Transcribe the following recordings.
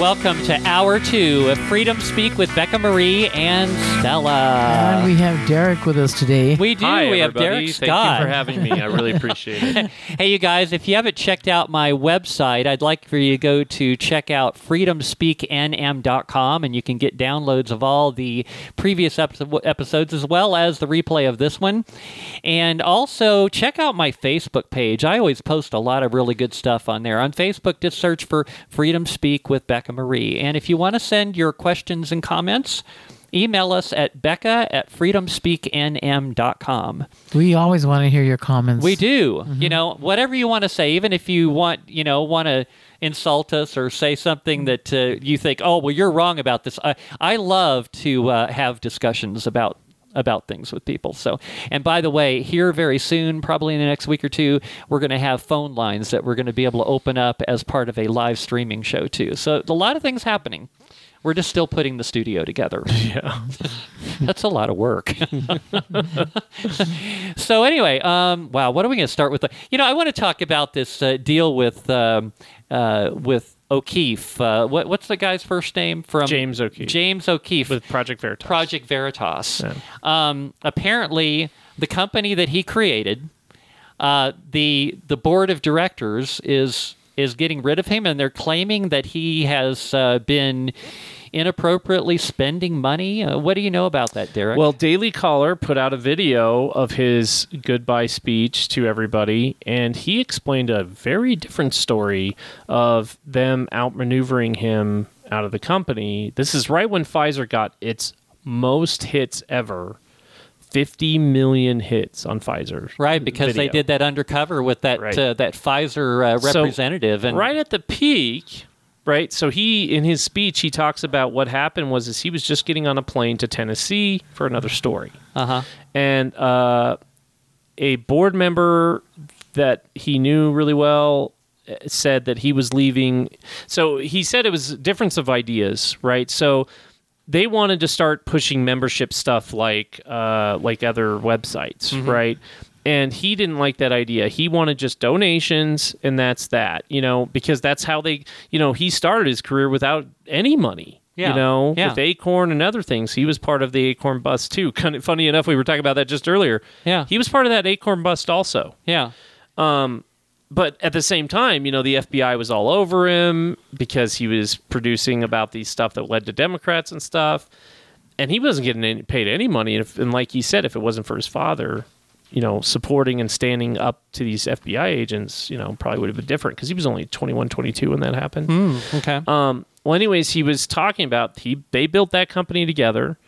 welcome to hour two of Freedom Speak with Becca Mari and Stella. And we have Dereck with us today. We do. Hi, we have everybody. Dereck Thank Scott. you for having me. I really appreciate it. Hey, you guys, if you haven't checked out my website, I'd like for you to go to check out freedomspeaknm.com and you can get downloads of all the previous episodes as well as the replay of this one. And also check out my Facebook page. I always post a lot of really good stuff on there. On Facebook, just search for Freedom Speak with Becca Mari. And if you want to send your questions and comments, email us at becca at freedomspeaknm.com. We always want to hear your comments. We do. You know, whatever you want to say, even if you want, you know, want to insult us or say something that uh, you think, oh, well, you're wrong about this. I, I love to uh, have discussions about about things with people. So, and by the way, here very soon, probably in the next week or two, we're going to have phone lines that we're going to be able to open up as part of a live streaming show too. So, a lot of things happening. We're just still putting the studio together. Yeah. That's a lot of work. so anyway, um, wow, what are we going to start with? You know, I want to talk about this uh, deal with um, uh, with O'Keefe. Uh, what, what's the guy's first name from James O'Keefe. James O'Keefe With Project Veritas. Project Veritas. Yeah. Um, apparently, the company that he created, uh, the the board of directors is is getting rid of him, and they're claiming that he has uh, been inappropriately spending money. Uh, what do you know about that, Dereck? Well, Daily Caller put out a video of his goodbye speech to everybody, and he explained a very different story of them outmaneuvering him out of the company. This is right when Pfizer got its most hits ever 50 million hits on Pfizer. right, because they did that undercover with that Right. uh, that Pfizer uh, So, representative, and right at the peak right so he in his speech he talks about what happened was is he was just getting on a plane to tennessee for another story uh huh, and uh, a board member that he knew really well uh, said that he was leaving so he said it was a difference of ideas right so they wanted to start pushing membership stuff like uh, like other websites right? And he didn't like that idea. He wanted just donations and that's that you know because that's how they you know he started his career without any money Yeah. you know Yeah. with acorn and other things. He was part of the acorn bust too. Kind of funny enough we were talking about that just earlier. Yeah. he was part of that acorn bust also. Yeah, but at the same time, you know, the FBI was all over him because he was producing about these stuff that led to Democrats and stuff, and he wasn't getting any, paid any money. And, if, and like he said, if it wasn't for his father, you know, supporting and standing up to these FBI agents, you know, probably would have been different because he was only 21, 22 when that happened. okay, Um, well, anyways, he was talking about he they built that company together,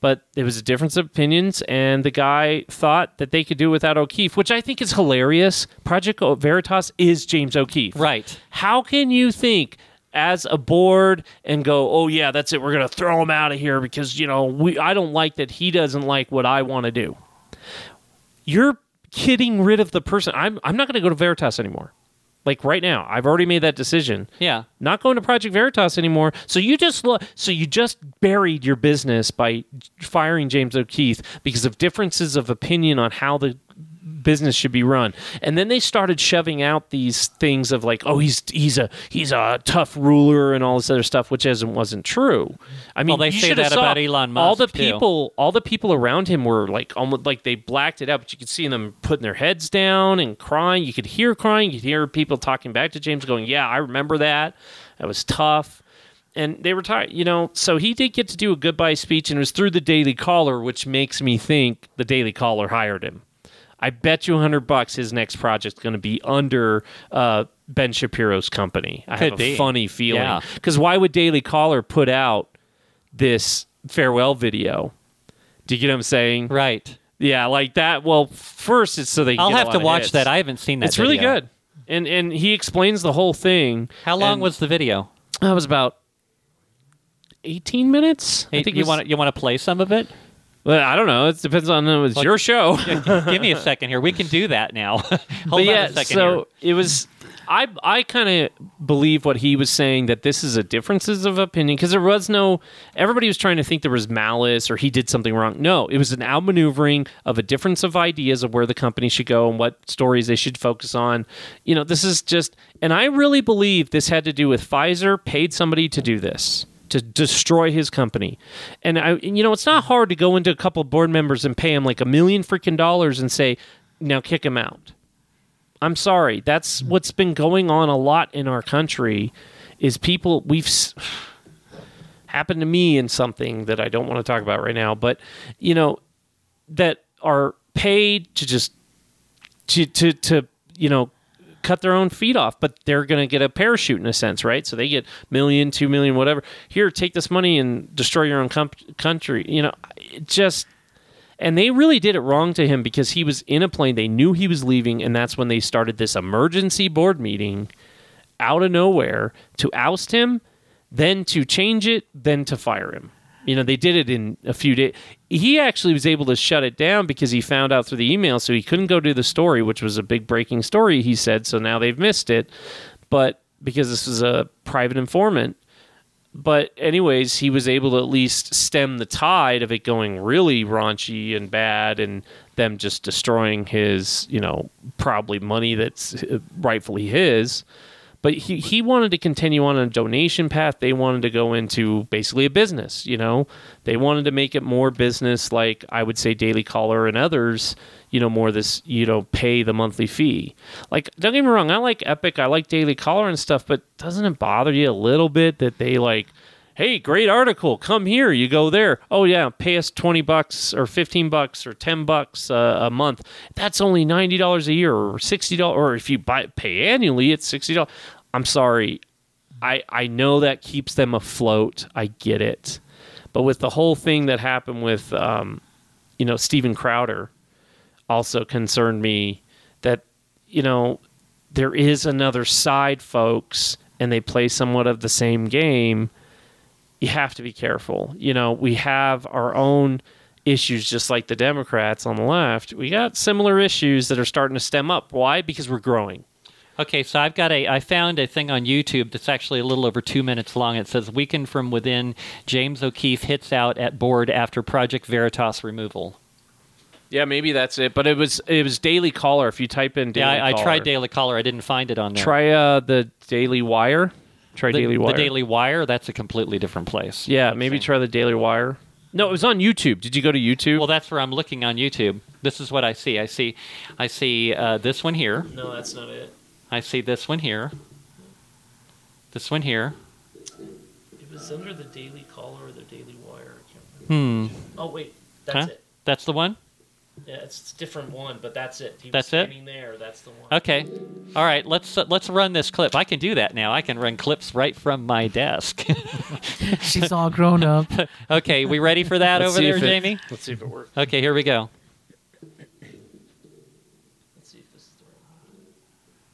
but there was a difference of opinions, and the guy thought that they could do it without O'Keefe, which I think is hilarious. Project Veritas is James O'Keefe. right. How can you think as a board and go, "Oh yeah, that's it. We're gonna throw him out of here because you know we I don't like that he doesn't like what I want to do." You're getting rid of the person. I'm I'm not gonna go to Veritas anymore. Like right now, I've already made that decision. Yeah, not going to Project Veritas anymore. So you just lo- so you just buried your business by firing James O'Keefe because of differences of opinion on how the business should be run. And then they started shoving out these things of like, oh, he's he's a he's a tough ruler and all this other stuff, which isn't wasn't true. I mean, they you say that about Elon Musk. All the Musk, too. people, all the people around him were like almost like they blacked it out, but you could see them putting their heads down and crying. You could hear crying. You could hear people talking back to James, going, "Yeah, I remember that. That was tough." And they were tired, you know. So he did get to do a goodbye speech, and it was through the Daily Caller, which makes me think the Daily Caller hired him. I bet you a hundred bucks his next project's going to be under uh, Ben Shapiro's company. I Could have be. a funny feeling Yeah. because why would Daily Caller put out this farewell video? Do you get what I'm saying? right. Yeah, like that. Well, first it's so they. Can I'll have to watch hits. that. I haven't seen that. It's really good, and and he explains the whole thing. How long was the video? that? Was about eighteen minutes. I think you want you want to play some of it? Well, I don't know. It depends on uh, it's Like- your show. Give me a second here. We can do that now. Hold but on yeah, a second so it was. I I kind of believe what he was saying that this is a differences of opinion because there was no everybody was trying to think there was malice or he did something wrong. No, it was an outmaneuvering of a difference of ideas of where the company should go and what stories they should focus on. You know, this is just and I really believe this had to do with Pfizer paid somebody to do this to destroy his company. And I you know, it's not hard to go into a couple board members and pay him like a million freaking dollars and say, "Now kick him out." I'm sorry. That's what's been going on a lot in our country is people we've happened to me in something that I don't want to talk about right now, but you know that are paid to just to to to you know cut their own feet off, but they're going to get a parachute in a sense, right? So they get million, two million, whatever. Here, take this money and destroy your own com- country. You know, just and they really did it wrong to him because he was in a plane. They knew he was leaving, and that's when they started this emergency board meeting out of nowhere to oust him, then to change it, then to fire him. You know, they did it in a few days. He actually was able to shut it down because he found out through the email, so he couldn't go do the story, which was a big breaking story, he said. So now they've missed it. But because this was a private informant, but anyways, he was able to at least stem the tide of it going really raunchy and bad, and them just destroying his, you know, probably money that's uh, rightfully his. But he he wanted to continue on a donation path. They wanted to go into basically a business. You know, they wanted to make it more business, like I would say Daily Caller and others. You know, more this you know pay the monthly fee. Like, don't get me wrong, I like Epoch, I like Daily Caller and stuff, but doesn't it bother you a little bit that they like? Hey, great article. Come here. You go there. Oh yeah, pay us twenty bucks or fifteen bucks or ten bucks uh, a month. That's only ninety dollars a year or sixty dollars. Or if you buy pay annually, it's sixty dollars. I'm sorry. I I know that keeps them afloat. I get it, but with the whole thing that happened with um, you know Steven Crowder, also concerned me that you know there is another side, folks, and they play somewhat of the same game you have to be careful. You know, we have our own issues just like the Democrats on the left. We got similar issues that are starting to stem up. Why? Because we're growing. Okay, so I've got a. I found a thing on YouTube that's actually a little over two minutes long. It says "Weakened from Within." James O'Keefe hits out at board after Project Veritas removal. Yeah, maybe that's it. But it was it was Daily Caller. If you type in Daily yeah, I, I tried Daily Caller. I didn't find it on there. Try uh, the Daily Wire. Try the, Daily Wire. The Daily Wire. That's a completely different place. Yeah, maybe try the Daily Wire. No, it was on YouTube. Did you go to YouTube? Well, that's where I'm looking on YouTube. This is what I see. I see, I see uh, this one here. no, that's not it. I see this one here. This one here. It was under the Daily Caller or the Daily Wire. Hmm. Oh wait, that's Huh? It. That's the one. Yeah, it's a different one, but that's it. He was That's it? there. That's the one. Okay. All right. Let's uh, let's run this clip. I can do that now. I can run clips right from my desk. She's all grown up. okay. We ready for that Let's over there, it- Jamie? Let's see if it works. Okay. Here we go. Let's see if this is the right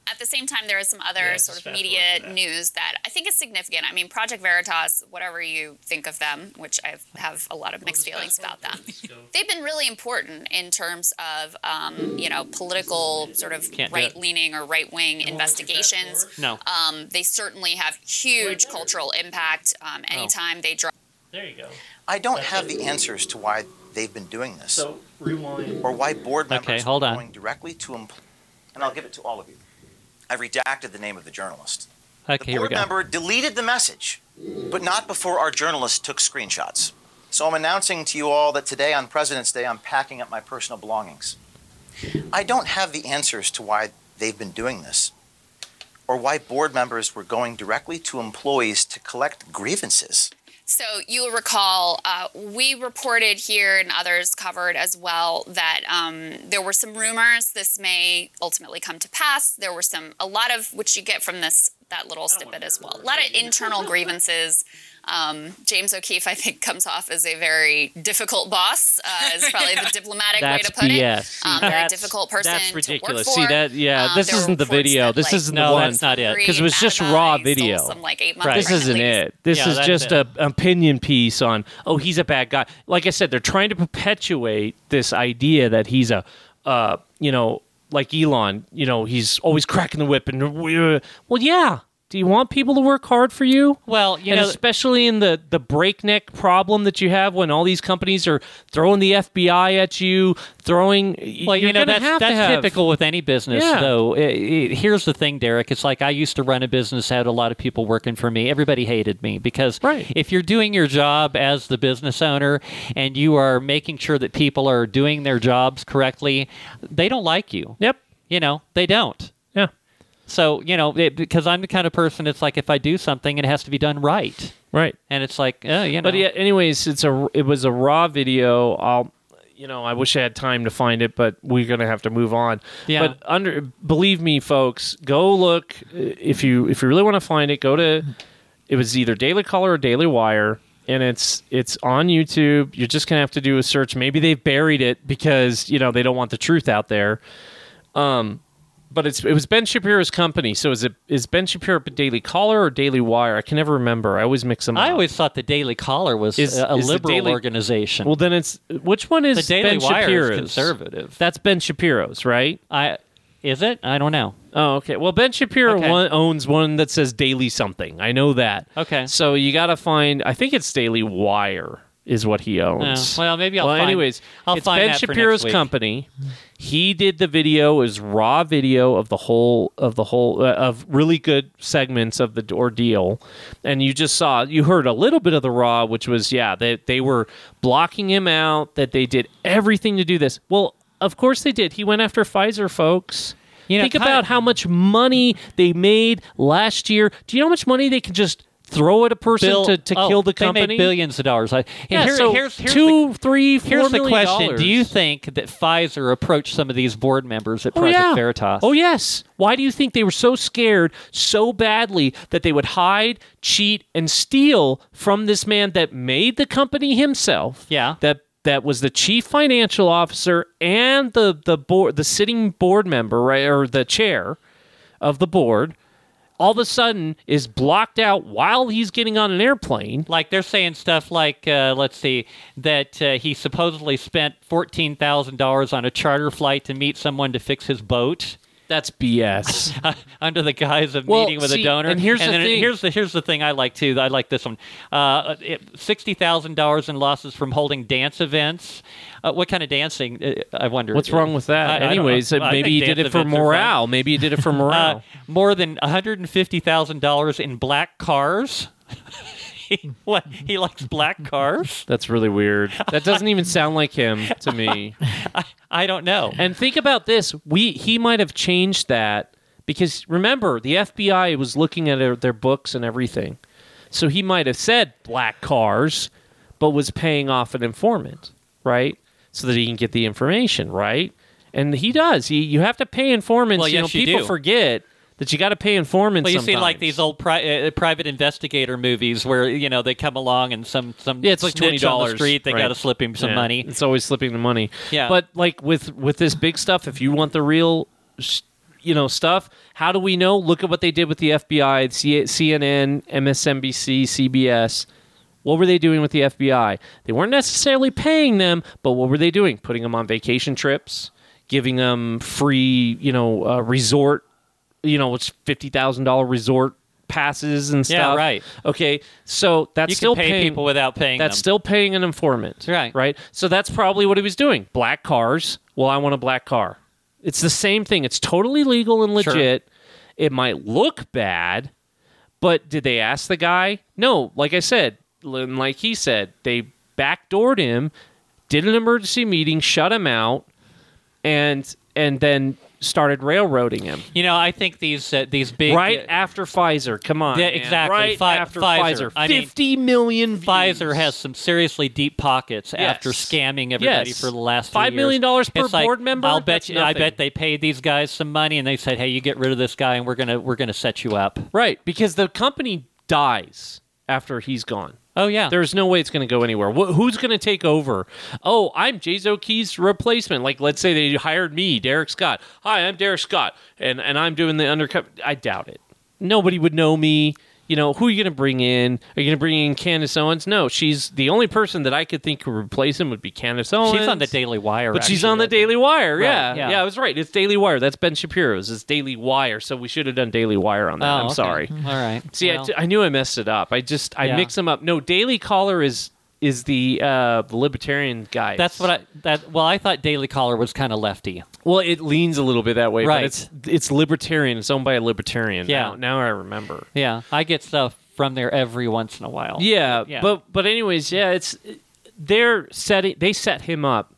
At the same time, there is some other Yeah, sort of media that. news that I think is significant. I mean, Project Veritas, whatever you think of them, which I have a lot of mixed feelings about them, they've been really important in terms of, um, you know, political sort of Can't do it. right-leaning or right-wing investigations. No. Um, they certainly have huge cultural impact. Um, Oh. anytime they draw There you go. I don't That's have it. the answers to why they've been doing this, So rewind. or why board members Okay, members hold are on. going directly to empl- and I'll give it to all of you. I've redacted the name of the journalist. Okay. the Here we board member deleted the message, but not before our journalist took screenshots. So I'm announcing to you all that today on President's Day, I'm packing up my personal belongings. I don't have the answers to why they've been doing this, or why board members were going directly to employees to collect grievances. So you'll recall uh, we reported here and others covered as well that um, there were some rumors this may ultimately come to pass. There were some a lot of which you get from this that little snippet as well. A lot of internal grievances. Um, James O'Keefe, I think, comes off as a very difficult boss. Uh, is probably the diplomatic way to put BS. it. Um, very That's- difficult person That's to ridiculous. work for. See that? Yeah, Um, this isn't the video. that, This like, isn't No, the one. that's not it. Because it was just raw video. Some, like, eight months Right. This isn't it. This Yeah, is just it. a opinion piece on oh he's a bad guy. Like I said, they're trying to perpetuate this idea that he's a uh, you know like Elon, you know, he's always cracking the whip and uh, well, yeah. Do you want people to work hard for you? Well, you and know, especially in the the breakneck problem that you have when all these companies are throwing the FBI at you, throwing. Well, you know that's that's have- typical with any business, Yeah. though. I- I- here's the thing, Dereck. It's like I used to run a business, had a lot of people working for me. Everybody hated me because Right. if you're doing your job as the business owner and you are making sure that people are doing their jobs correctly, they don't like you. Yep. You know, they don't. So you know, it, because I'm the kind of person. It's like if I do something, it has to be done right, Right. and it's like, uh, you know. But yeah, anyways, it's a it was a raw video. I'll you know, I wish I had time to find it, but we're gonna have to move on. Yeah. But under believe me, folks, go look uh, if you if you really want to find it. Go to it was either Daily Caller or Daily Wire. And it's it's on YouTube. You're just gonna have to do a search. Maybe they've buried it because you know they don't want the truth out there. Um, but it's it was Ben Shapiro's company. So is it is Ben Shapiro a Daily Caller or Daily Wire? I can never remember. I always mix them up. I always thought the Daily Caller was Is- a, a is liberal Daily- organization. Well, then it's which one is the Daily Ben Wire Shapiro's? conservative. That's Ben Shapiro's, right? I is it? I don't know. Oh, okay. Well, Ben Shapiro Okay. one, owns one that says Daily something. I know that. Okay. So you got to find. I think it's Daily Wire is what he Uh, owns. well, maybe I'll well, find. anyways, I'll it's find Ben that for next Shapiro's company. He did the video is raw video of the whole of the whole uh, of really good segments of the ordeal, and you just saw you heard a little bit of the raw, which was yeah they they were blocking him out. That they did everything to do this. Well, of course they did. He went after Pfizer, folks. You know, Think about how much money they made last year. Do you know how much money they can just throw at a person Bill- to, to oh, kill the They company? made billions of dollars. I, Yeah, here- so here's, here's two, the, three, four Here's the question: dollars. Do you think that Pfizer approached some of these board members at Oh, Project yeah. Veritas? Oh yes. Why do you think they were so scared so badly that they would hide, cheat, and steal from this man that made the company himself? Yeah. That that was the chief financial officer and the the board the sitting board member right or the chair of the board all of a sudden is blocked out while he's getting on an airplane Like they're saying stuff like, uh, let's see, that uh, he supposedly spent fourteen thousand dollars on a charter flight to meet someone to fix his boat. That's bs under the guise of Well, meeting with see, a donor. and here's the then thing. Here's the here's the thing I like too. I like this one. Uh, Sixty thousand dollars in losses from holding dance events. Uh, what kind of dancing? Uh, I wonder. what's wrong with that I- anyways. I maybe he did it for events are fun. morale maybe he did it for morale Uh, more than one hundred and fifty thousand dollars in black cars. he, what he likes black cars? That's really weird. That doesn't even sound like him to me. I don't know. And think about this: we he might have changed that because remember the FBI was looking at their, their books and everything, so he might have said black cars, but was paying off an informant, right? So that he can get the information, right? And he does. He you have to pay informants. Well, you know, people do. forget that you got to pay informants. Well, you see, like these old pri- uh, private investigator movies where you know they come along and some some Yeah, it's like $20, the street. They right. got to slip him some Yeah, money. It's always slipping the money. Yeah. But like with with this big stuff, if you want the real, you know, stuff, how do we know? Look at what they did with the FBI, C- CNN, MSNBC, CBS. What were they doing with the FBI? They weren't necessarily paying them, but what were they doing? Putting them on vacation trips, giving them free, you know, uh, resort, you know, it's fifty thousand dollar resort passes and stuff. Yeah, right. Okay, so that's You still pay paying people without paying that's them. still paying an informant. Right. Right. So that's probably what he was doing. Black cars. Well, I want a black car. It's the same thing. It's totally legal and Sure. legit. It might look bad, but did they ask the guy? No. Like I said, like he said, they backdoored him, did an emergency meeting, shut him out, and and then started railroading him. You know, I think these uh, these big right uh, after Pfizer. Come on. Yeah, exactly. Right Fi- after Pfizer. Pfizer. Fifty million Pfizer has some seriously deep pockets after scamming everybody Yes. for the last Five million dollars per It's like, board member? I'll bet you. I bet they paid these guys some money, and they said, "Hey, you get rid of this guy, and we're gonna we're gonna set you up." Right, because the company dies after he's gone. Oh yeah. There's no way it's going to go anywhere. Wh- who's going to take over? Oh, I'm James O'Keefe's replacement. Like, let's say they hired me, Dereck Scott. Hi, I'm Dereck Scott, and and I'm doing the undercut. I doubt it. Nobody would know me. You know, who are you going to bring in? Are you going to bring in Candace Owens? No, she's the only person that I could think could replace him would be Candace Owens. She's on the Daily Wire, But she's actually, on the I think. Daily Wire. Yeah. yeah. yeah. I was right. It's Daily Wire. That's Ben Shapiro's. It's Daily Wire. So we should have done Daily Wire on that. Oh, I'm okay. sorry. All right. See, I Well, t- I knew I messed it up. I just I Yeah. mix them up. No, Daily Caller is is the uh, the libertarian guy. that's what I that. Well, I thought Daily Caller was kind of lefty. Well, it leans a little bit that way, Right. but it's it's libertarian. It's owned by a libertarian. Yeah. Now, now I remember. Yeah, I get stuff from there every once in a while. Yeah, Yeah. but but anyways, yeah, it's they're setting they set him up.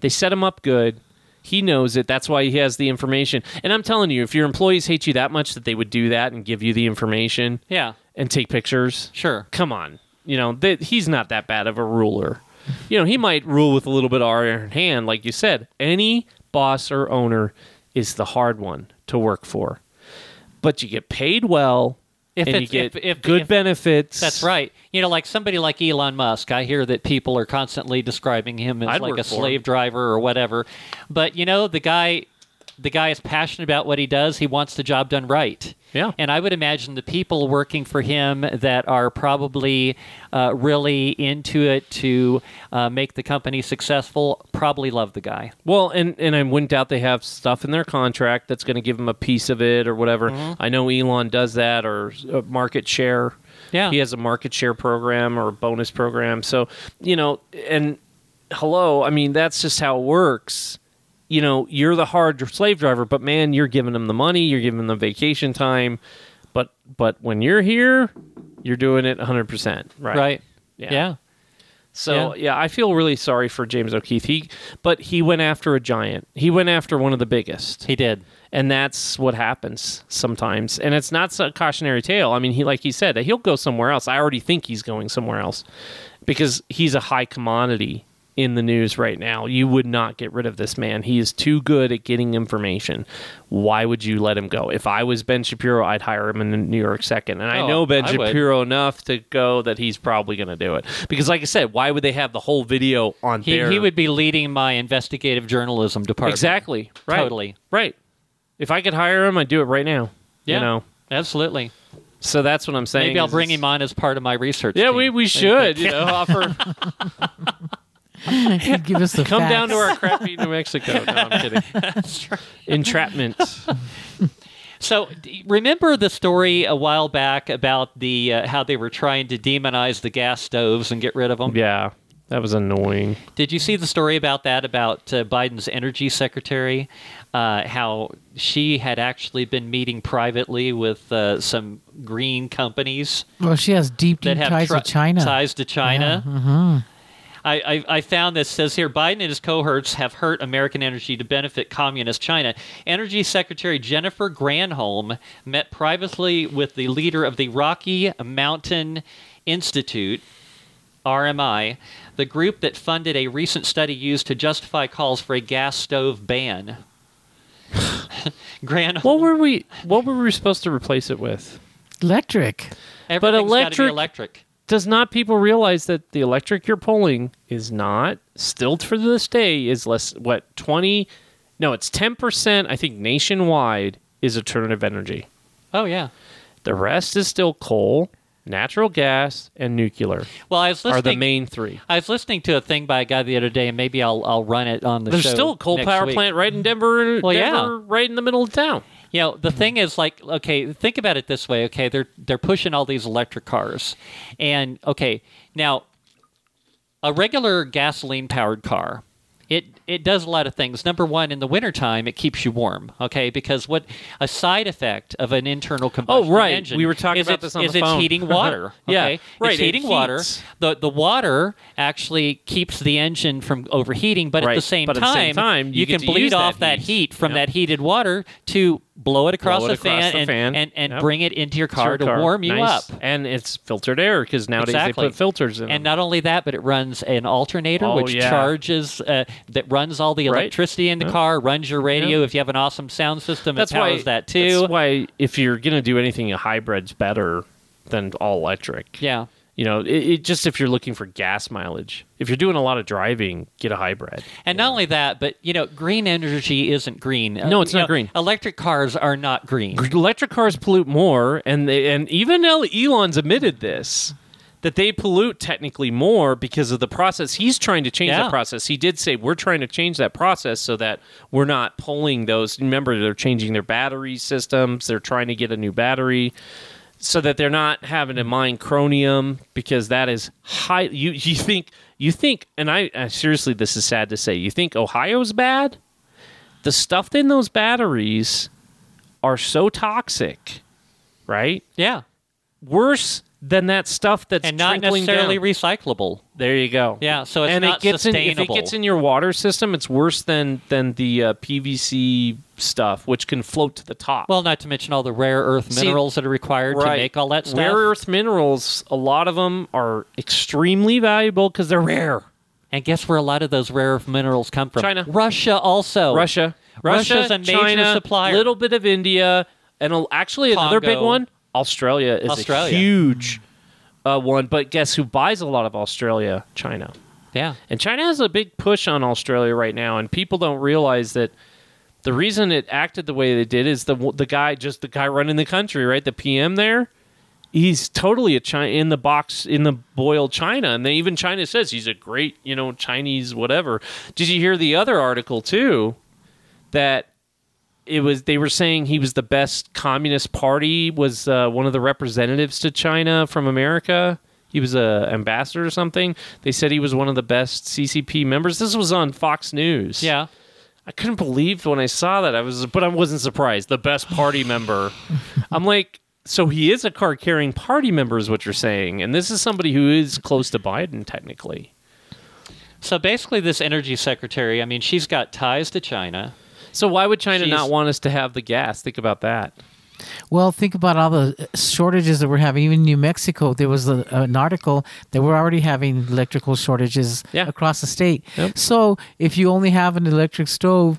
They set him up good. He knows it. That's why he has the information. And I'm telling you, if your employees hate you that much that they would do that and give you the information Yeah, and take pictures, sure. come on. You know, they, he's not that bad of a ruler. You know, he might rule with a little bit of iron hand, like you said. Any boss or owner is the hard one to work for. But you get paid well If and you get if- if- good if- benefits. That's right. You know, like somebody like Elon Musk, I hear that people are constantly describing him as I'd like a for him. slave driver or whatever. But you know, the guy the guy is passionate about what he does. He wants the job done right. Yeah. And I would imagine the people working for him that are probably uh, really into it to uh, make the company successful probably love the guy. Well, and and I wouldn't doubt they have stuff in their contract that's going to give them a piece of it or whatever. Mm-hmm. I know Elon does that or market share. Yeah. he has a market share program or a bonus program. So you know, and hello, I mean that's just how it works. You know, you're the hard slave driver, but man, you're giving them the money, you're giving them vacation time, but but when you're here, you're doing it 100 percent right. Right. Yeah. yeah. So yeah. I feel really sorry for James O'Keefe. He, but he went after a giant. He went after one of the biggest, He did. and that's what happens sometimes. And it's not a cautionary tale. I mean, he like he said, he'll go somewhere else. I already think he's going somewhere else because he's a high commodity in the news right now. You would not get rid of this man. He is too good at getting information. Why would you let him go? If I was Ben Shapiro, I'd hire him in New York second. And I Oh, know Ben I would. Shapiro enough to go that he's probably going to do it. Because like I said, why would they have the whole video on He, their he would be leading my investigative journalism department. Exactly. Right. Totally. Right. If I could hire him, I'd do it right now. Yeah. You know. Absolutely. So that's what I'm saying. Maybe I'll bring him on as part of my research. Yeah, team. we, we should. You know, offer He'd give us the come down to our crappy New Mexico. No, I'm kidding. Entrapment. So, remember the story a while back about the uh, how they were trying to demonize the gas stoves and get rid of them? Yeah, that was annoying. Did you see the story about that about uh, Biden's energy secretary? Uh, how she had actually been meeting privately with uh, some green companies Well, she has deep, that deep have ties tri- with China. Ties to China. hmm I, I, I found this says here Biden and his cohorts have hurt American energy to benefit communist China. Energy Secretary Jennifer Granholm met privately with the leader of the Rocky Mountain Institute, RMI, the group that funded a recent study used to justify calls for a gas stove ban. Granholm, What were we? What were we supposed to replace it with? Electric. everything's gotta be electric- electric. Does not people realize that the electric you're pulling is not still for this day is less what twenty? No, it's ten percent. I think nationwide is alternative energy. Oh yeah. The rest is still coal, natural gas, and nuclear Well, I was listening. are the main three. I was listening to a thing by a guy the other day, and maybe I'll I'll run it on the There's still a coal power week. plant right in Denver. Well, yeah. Denver, right in the middle of town. You know, the mm-hmm. thing is, like, okay, think about it this way. Okay, they're they're pushing all these electric cars, and okay, now a regular gasoline powered car. It, it does a lot of things. Number one, in the wintertime, it keeps you warm. Okay, because what a side effect of an internal combustion engine Oh, right. engine We were talking about this on is the it's phone. heating water. Yeah, okay? right, It's it heating water. The the water actually keeps the engine from overheating, but at the same but at the time, same time, you you, can bleed that off that heat. heat from Yep. that heated water to blow it across, Blow it the, across fan the and, and, and Yep. bring it into your car Your to car. warm you Nice. up. and it's filtered air because nowadays Exactly. they put filters in. And them. not only that, but it runs an alternator Oh, which yeah. charges, uh, that runs all the Right. electricity in the Yep. car, runs your radio. Yep. If you have an awesome sound system, that's it powers why that too. That's why if you're gonna do anything, a hybrid's better than all electric. yeah. You know, it, it just if you're looking for gas mileage, if you're doing a lot of driving, get a hybrid. And not only that, but you know, green energy isn't green. No, it's You not know, green. Electric cars are not green. Electric cars pollute more, and they, and even Elon's admitted this that they pollute technically more because of the process. He's trying to change Yeah. that process. He did say we're trying to change that process so that we're not pulling those. Remember, they're changing their battery systems. They're trying to get a new battery so that they're not having to mine chromium because that is high. You you think you think, and I, I seriously, this is sad to say. You think Ohio's bad? The stuff in those batteries are so toxic, right? Yeah, Worse than that stuff that's and not necessarily down. recyclable. There you go. Yeah, so it's and not it gets in, if it gets in your water system, it's worse than than the uh, PVC stuff, which can float to the top. Well, not to mention all the rare earth See, minerals that are required to make all that stuff. Rare earth minerals, a lot of them are extremely valuable because they're rare. And guess where a lot of those rare earth minerals come from? China. Russia also. Russia, Russia, Russia's a major China, supplier. little bit of India, and actually another big one. Australia is Australia. a huge uh, one, but guess who buys a lot of Australia? China. Yeah. And China has a big push on Australia right now, and people don't realize that the reason it acted the way they did is the the guy, just the guy running the country, right? The PM there, he's totally a China in the box in the boiled China, and then even China says he's a great, you know, Chinese whatever. Did you hear the other article too? That it was they were saying he was the best communist party was uh, one of the representatives to China from America. He was a ambassador or something. They said he was one of the best CCP members. This was on Fox News. Yeah. I couldn't believe when I saw that. I was, but I wasn't surprised. The best party member. I'm like, so he is a card carrying party member, is what you're saying, and this is somebody who is close to Biden technically. So basically, this energy secretary, I mean, she's got ties to China. So why would China She's- not want us to have the gas? Think about that. Well, think about all the shortages that we're having. Even in New Mexico, there was a, an article that we're already having electrical shortages Yeah. across the state. Yep. So if you only have an electric stove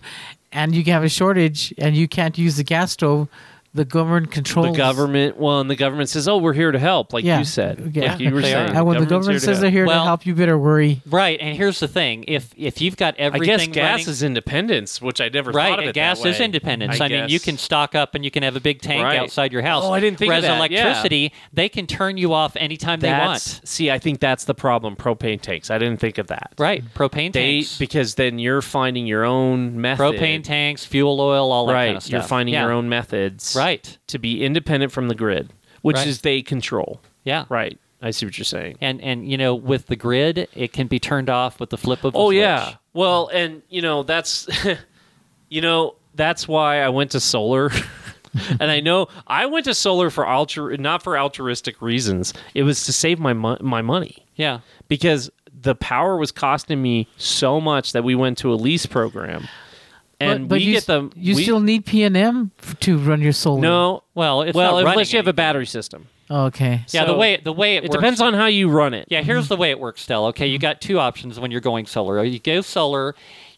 and you have a shortage and you can't use the gas stove, the government controls The government, well, and the government says, "Oh, we're here to help," like Yeah. you said, Yeah. like you were saying. And when the government says they're here Well- to help, you better worry. Right. And here's the thing: if if you've got everything, I guess gas running, is independence, which I never right, thought of and it gas that is way. independence. I, mean, you can stock up and you can have a big tank Right. outside your house. Oh, I didn't think of Whereas that, yeah. electricity, they can turn you off anytime they want. See, I think that's the problem. Propane tanks. I didn't think of that. Right. Propane They tanks. because then you're finding your own method. propane tanks, fuel oil, all that right. kind of stuff. You're finding Yeah. your own methods. Right. To be independent from the grid, which Right. is they control. Yeah. Right. I see what you're saying. And and you know, with the grid, it can be turned off with the flip of Oh switch. yeah. Well, and you know that's you know that's why I went to solar. and I know I went to solar for altru not for altruistic reasons. It was to save my mo- my money Yeah. because the power was costing me so much that we went to a lease program. And but, but we you, get the you we- still need PNM to run your solar. no Well, it's well not running unless you have a battery system. Oh, okay. Yeah, the way the way it, It works, depends on how you run it. Yeah, here's mm-hmm. the way it works, Stella. Okay, you mm-hmm. got two options when you're going solar. You go solar,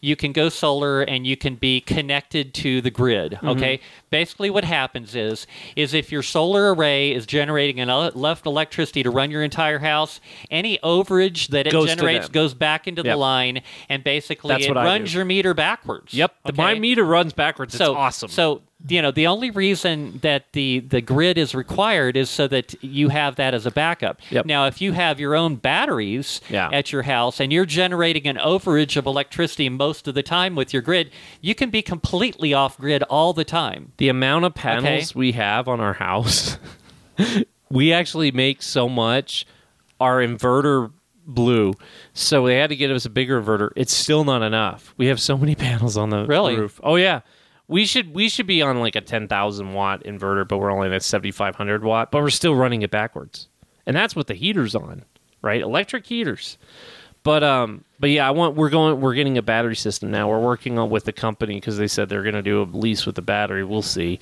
you can go solar and you can be connected to the grid. Mm-hmm. Okay, basically what happens is is if your solar array is generating enough electricity to run your entire house, any overage that it Goes generates goes back into Yep. the line, and basically That's it runs your meter backwards. Yep. The, my meter runs backwards. It's so awesome. So you know the only reason that the the grid is required is so that you have that as a backup. Yep. Now, if you have your own batteries Yeah. at your house and you're generating an overage of electricity most of the time with your grid, you can be completely off grid all the time. the amount of panels we have on our house, we actually make so much. Our inverter blew, so they had to get us a bigger inverter. It's still not enough. We have so many panels on the Really? roof. Oh yeah, we should we should be on like a ten thousand watt inverter, but we're only at seventy five hundred watt. But we're still running it backwards, and that's what the heater's on, right? Electric heaters. But um, but yeah, I want we're going we're getting a battery system now. We're working on with the company because they said they're going to do a lease with the battery. We'll see.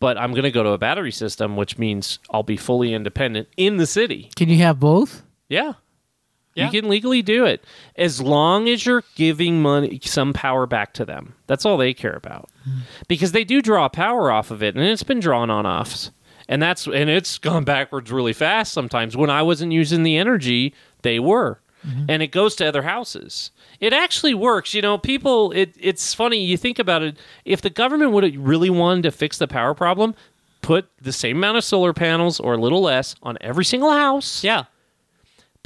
But I'm going to go to a battery system, which means I'll be fully independent in the city. Can you have both? Yeah. Yeah. You can legally do it as long as you're giving money some power back to them. That's all they care about. Hmm. Because they do draw power off of it and it's been drawn on us. and that's and it's gone backwards really fast sometimes. When I wasn't using the energy, they were, mm-hmm. and it goes to other houses. It actually works. You know, people. It it's funny. You think about it. If the government would have really wanted to fix the power problem, put the same amount of solar panels or a little less on every single house. Yeah.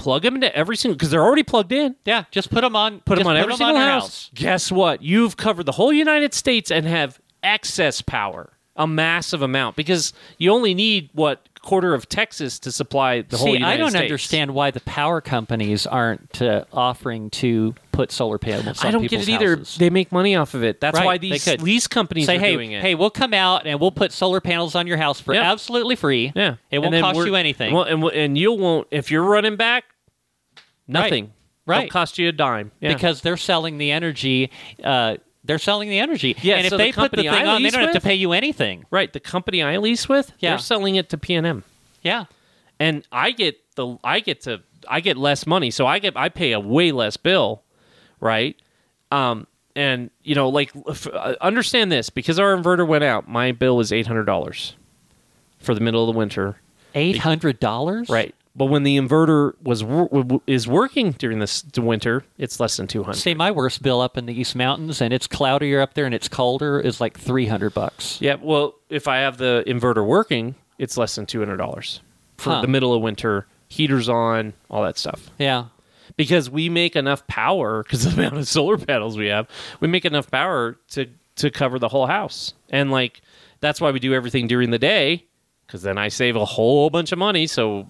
Plug them into every single because they're already plugged in. Yeah. Just put them on. Put them on every single your house. Guess what? You've covered the whole United States and have excess power, a massive amount, because you only need what quarter of Texas to supply the whole See, United I don't States. understand why the power companies aren't uh, offering to put solar panels on I don't get it either. houses. They make money off of it. That's Right, why these lease companies Say, are hey, doing it. hey, we'll come out and we'll put solar panels on your house for Yeah. absolutely free. yeah, It won't cost you anything. Well, and, and you won't if you're running back. Nothing. Right. Don't cost you a dime. Yeah. because they're selling the energy. Uh, they're selling the energy. Yeah, and if so the they put the company thing I on, they don't have to pay you anything. right, the company I lease with, Yeah. they're selling it to PNM. Yeah. and I get the I get to I get less money, so I get I pay a way less bill, right? Um, and you know, like f- uh, understand this because our inverter went out, my bill is eight hundred dollars for the middle of the winter, Eight hundred dollars. right? But when the inverter was is working during this the winter, it's less than two hundred. See, my worst bill up in the East Mountains, and it's cloudier up there, and it's colder, is like three hundred bucks. Yeah, well, if I have the inverter working, it's less than two hundred dollars for Huh. the middle of winter, heaters on, all that stuff. Yeah. because we make enough power because of the amount of solar panels we have we make enough power to to cover the whole house and like that's why we do everything during the day because then i save a whole bunch of money so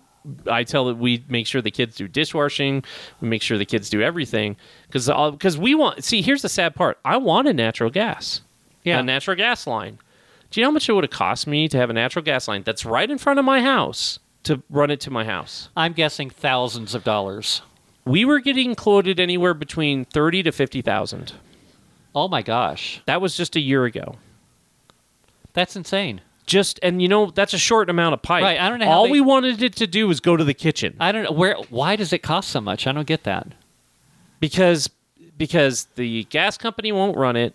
i tell that we make sure the kids do dishwashing we make sure the kids do everything because because uh, we want see here's the sad part i wanted natural gas Yeah. a natural gas line do you know how much it would have cost me to have a natural gas line that's right in front of my house to run it to my house I'm guessing thousands of dollars. we were getting quoted anywhere between thirty to fifty thousand. Oh my gosh, That was just a year ago. that's insane. Just and you know that's a short amount of pipe. Right, I don't know All they- we wanted it to do was go to the kitchen I don't know where. Why does it cost so much? I don't get that. because because the gas company won't run it.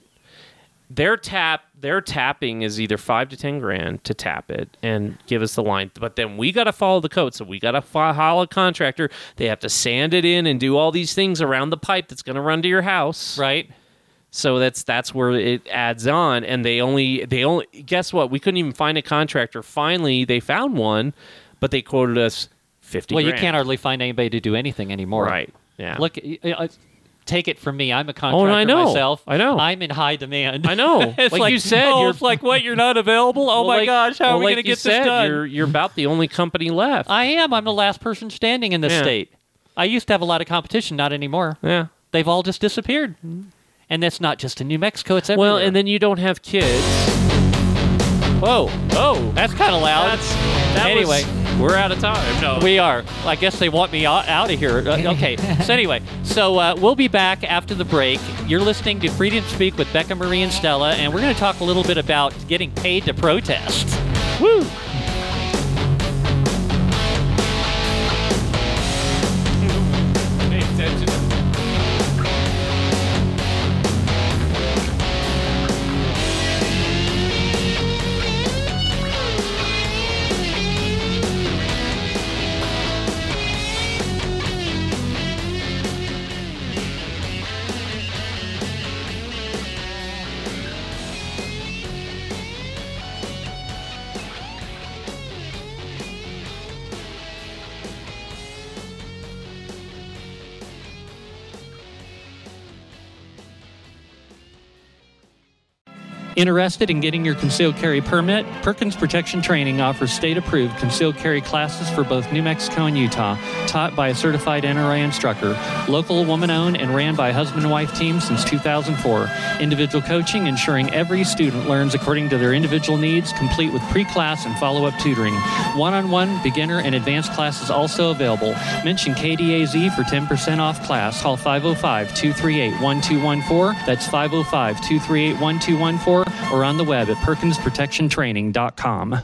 Their tap their tapping is either five to ten grand to tap it and give us the line, but then we got to follow the code. So we got to file a contractor. They have to sand it in and do all these things around the pipe that's going to run to your house. Right. So that's that's where it adds on, and they only they only guess what? We couldn't even find a contractor. Finally, they found one, but they quoted us fifty. Well, you can't hardly find anybody to do anything anymore. right? Yeah. Look, uh, take it from me. I'm a contractor Oh, I know. myself. I know. I'm in high demand. I know. it's Like you said, oh, you're- it's like what? You're not available? Oh Well, my like- gosh, how well, are we like going to you get said, this done? You're you're about the only company left. I am. I'm the last person standing in this Yeah. state. I used to have a lot of competition, not anymore. yeah. They've all just disappeared. And that's not just in New Mexico. It's everywhere. Well, and then you don't have kids. whoa, oh, that's kind of loud. That's that Anyway. was- we're out of time. No. We are. I guess they want me out, out of here. Uh, okay. so anyway, so uh, we'll be back after the break. You're listening to Freedom Speak with Becca Mari and Stella, and we're going to talk a little bit about getting paid to protest. Woo! Interested in getting your concealed carry permit? Perkins Protection Training offers state approved concealed carry classes for both New Mexico and Utah, taught by a certified NRA instructor. Local, woman owned, and ran by husband and wife team since 2004. Individual coaching, ensuring every student learns according to their individual needs, complete with pre class and follow up tutoring. One on one, beginner, and advanced classes also available. Mention KDAZ for 10% off class. Call 505 238 1214. That's 505 238 1214 or on the web at perkinsprotectiontraining.com.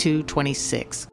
2226.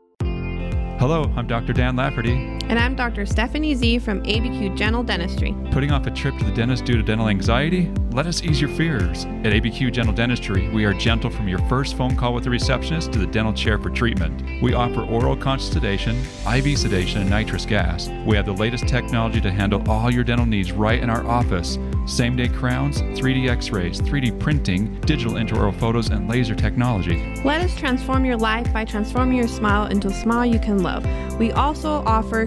Hello, I'm Dr. Dan Lafferty. And I'm Dr. Stephanie Z from ABQ General Dentistry. Putting off a trip to the dentist due to dental anxiety? Let us ease your fears. At ABQ General Dentistry, we are gentle from your first phone call with the receptionist to the dental chair for treatment. We offer oral conscious sedation, IV sedation, and nitrous gas. We have the latest technology to handle all your dental needs right in our office. Same day crowns, 3D x rays, 3D printing, digital intraoral photos, and laser technology. Let us transform your life by transforming your smile into a smile you can love. We also offer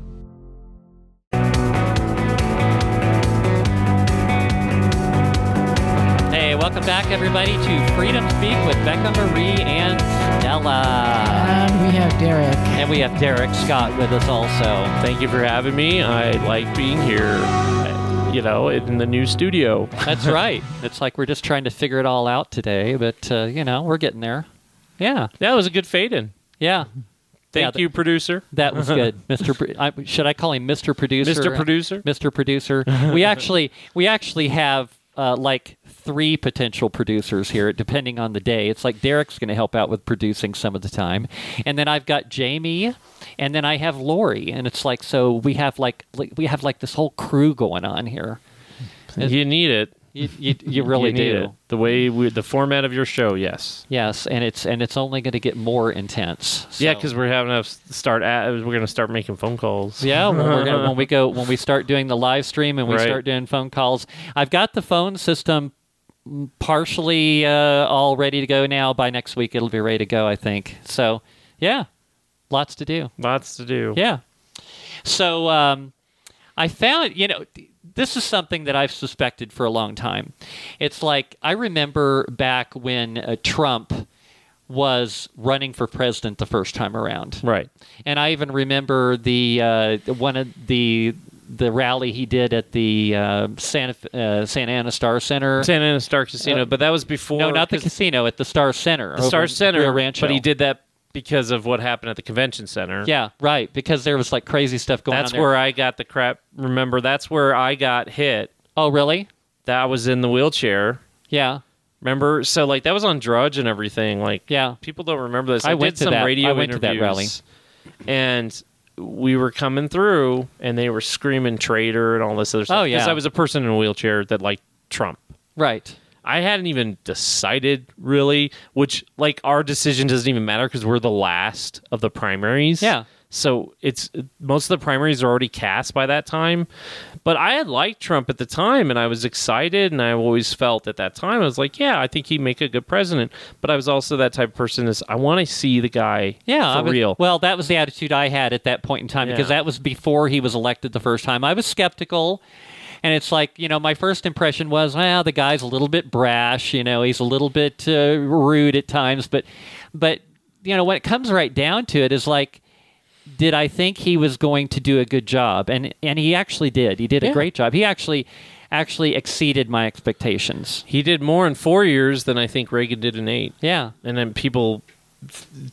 welcome back, everybody, to Freedom Speak with Becca Mari and Stella. And we have Dereck. And we have Dereck Scott with us also. Thank you for having me. I like being here, you know, in the new studio. That's right. It's like we're just trying to figure it all out today, but, uh, you know, we're getting there. Yeah. That was a good fade in. Yeah. Thank Yeah, th- you, producer. That was good, Mr. Pro- I, should I call him Mr. Producer? Mr. Producer? Mr. Producer. we actually we actually have uh, like three potential producers here, depending on the day. It's like Dereck's going to help out with producing some of the time, and then I've got Jamie, and then I have Lori, and it's like so we have like, like we have like this whole crew going on here. You need it. You you, you really You need do. it. The way we, the format of your show, yes. Yes, and it's and it's only going to get more intense. Yeah, because we're having to start. At, we're going to start making phone calls. Yeah, when, we're gonna, when we go when we start doing the live stream and we Right. start doing phone calls, I've got the phone system partially uh, all ready to go now. By next week, it'll be ready to go. I think. So, yeah, lots to do. Lots to do. Yeah. So um, I found, you know, this is something that I've suspected for a long time. It's like I remember back when uh, Trump was running for president the first time around. Right. And I even remember the uh, one of the the rally he did at the uh, Santa uh, Santa Ana Star Center. Santa Ana Star Casino, Uh, but that was before. no, not the casino at the Star Center. The Star Center, Rancho. but he did that because of what happened at the convention center. Yeah, right. Because there was like crazy stuff going That's on. there. where I got the crap. Remember, that's where I got hit. Oh, really? That was in the wheelchair. Yeah. Remember? So like that was on Drudge and everything. Like Yeah. people don't remember this. I I, went did to some that- radio I went to that interviews, and we were coming through, and they were screaming traitor and all this other stuff. Oh, yeah. Because I was a person in a wheelchair that liked Trump. Right. I hadn't even decided really, which like our decision doesn't even matter because we're the last of the primaries. Yeah. So it's most of the primaries are already cast by that time. But I had liked Trump at the time and I was excited and I always felt at that time I was like, yeah, I think he'd make a good president. But I was also that type of person is I want to see the guy Yeah, for was- real. Well, that was the attitude I had at that point in time because that was before he was elected the first time. I was skeptical. And it's like, you know, my first impression was, well, the guy's a little bit brash, you know, he's a little bit uh, rude at times, but but you know, when it comes right down to it is like did I think he was going to do a good job? And and he actually did. He did a great job. He actually actually exceeded my expectations. he did more in four years than I think Reagan did in eight. Yeah. and then people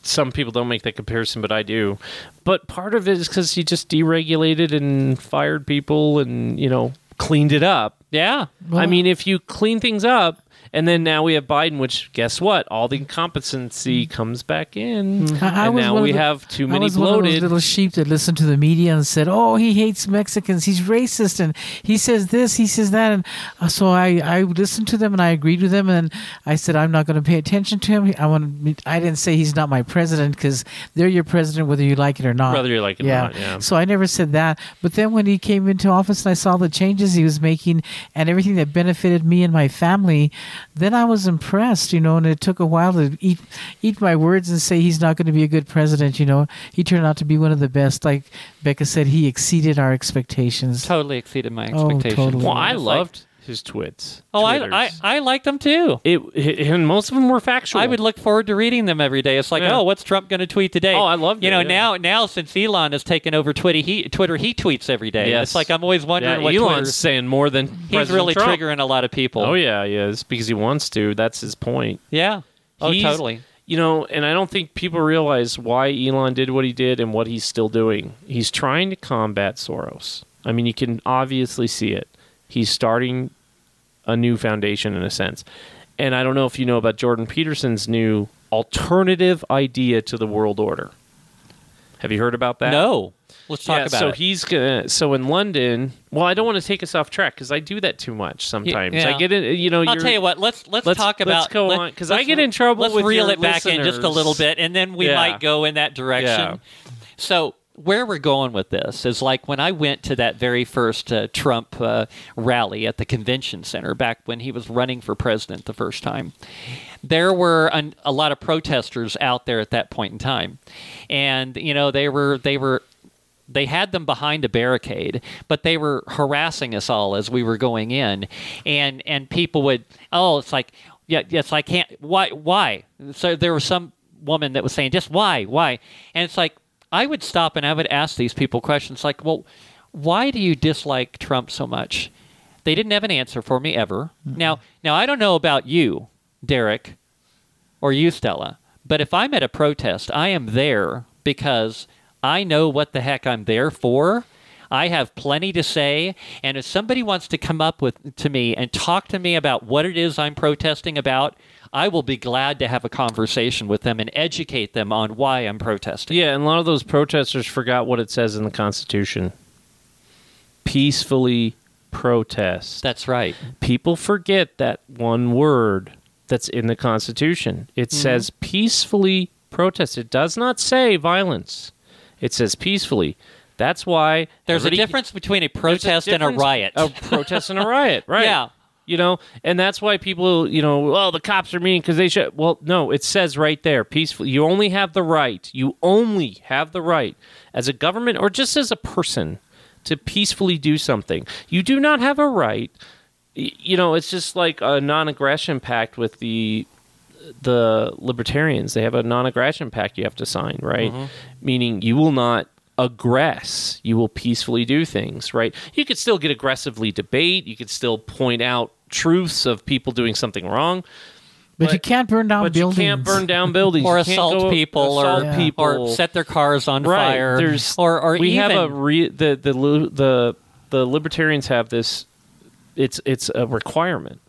some people don't make that comparison but i do but part of it is because he just deregulated and fired people and you know cleaned it up Yeah. i mean if you clean things up And then now we have Biden, which guess what? All the incompetency comes back in, Mm. I- I and was now we the- have too I many was one of those bloated. little sheep that listened to the media and said, "Oh, he hates Mexicans. He's racist, and he says this, he says that." And uh, so I, I listened to them and I agreed with them, and I said, "I'm not going to pay attention to him. I want. I didn't say he's not my president because they're your president whether you like it or not. Whether you like it or not, yeah. So I never said that. But then when he came into office and I saw the changes he was making and everything that benefited me and my family, then I was impressed, you know, and it took a while to eat eat my words and say he's not going to be a good president, you know. He turned out to be one of the best. Like Becca said, he exceeded our expectations. Totally exceeded my oh, expectations. Oh, expectations. totally. well, I It's like- loved his twits. oh, I, Twitters. I I liked them too. it, and most of them were factual. I would look forward to reading them every day. It's like, Yeah. oh, what's Trump going to tweet today? Oh, I love You it, know, yeah. now now since Elon has taken over Twitter, he Twitter he tweets every day. Yes. It's like I'm always Yeah, wondering what Elon's Twitter's- saying more than he's President really Trump. triggering a lot of people. Oh yeah, he is because he wants to. That's his point. yeah. Oh, He's- totally. You know, and I don't think people realize why Elon did what he did and what he's still doing. He's trying to combat Soros. I mean, you can obviously see it. He's starting a new foundation in a sense. And I don't know if you know about Jordan Peterson's new alternative idea to the world order. Have you heard about that? No. Let's talk yeah, about so it. So he's gonna. So in London, well, I don't want to take us off track because I do that too much sometimes. yeah. I get in. You know, I'll tell you what. Let's let's, Let's- talk let's about. go let- on, 'cause I let's- get in trouble Let's reel it back in just a little bit, and then we Yeah. might go in that direction. So where we're going with this is like when I went to that very first uh, Trump uh, rally at the convention center back when he was running for president the first time. There were an, a lot of protesters out there at that point in time, and you know they were they were they had them behind a barricade, but they were harassing us all as we were going in, and and people would oh it's like yeah yes I can't why why? So there was some woman that was saying just why why? And it's like I would stop and I would ask these people questions like well why do you dislike Trump so much they didn't have an answer for me ever now now I don't know about you Dereck or you, Stella. But if I'm at a protest, I am there because I know what the heck I'm there for. I have plenty to say, and if somebody wants to come up with to me and talk to me about what it is I'm protesting about, I will be glad to have a conversation with them and educate them on why I'm protesting. Yeah, and a lot of those protesters forgot what it says in the Constitution. Peacefully protest. That's right. People forget that one word that's in the Constitution. It Mm-hmm. says peacefully protest. It does not say violence. It says peacefully. That's why There's a difference between a protest and a riot. A protest and a riot, right? Yeah. You know, and that's why people, you know, oh, the cops are mean because they should. Well, no, it says right there, peacefully. You only have the right. You only have the right as a government or just as a person to peacefully do something. You do not have a right. You know, it's just like a non-aggression pact with the the libertarians. They have a non-aggression pact you have to sign, right? Mm-hmm. Meaning you will not aggress. You will peacefully do things, right? You could still get aggressively debate. You could still point out truths of people doing something wrong. But, But- you can't burn down but buildings. you can't burn down buildings or assault go people, assault or people, or set their cars on right. fire. There's or or we even, have a re, the the lu- the the libertarians have this. It's it's a requirement.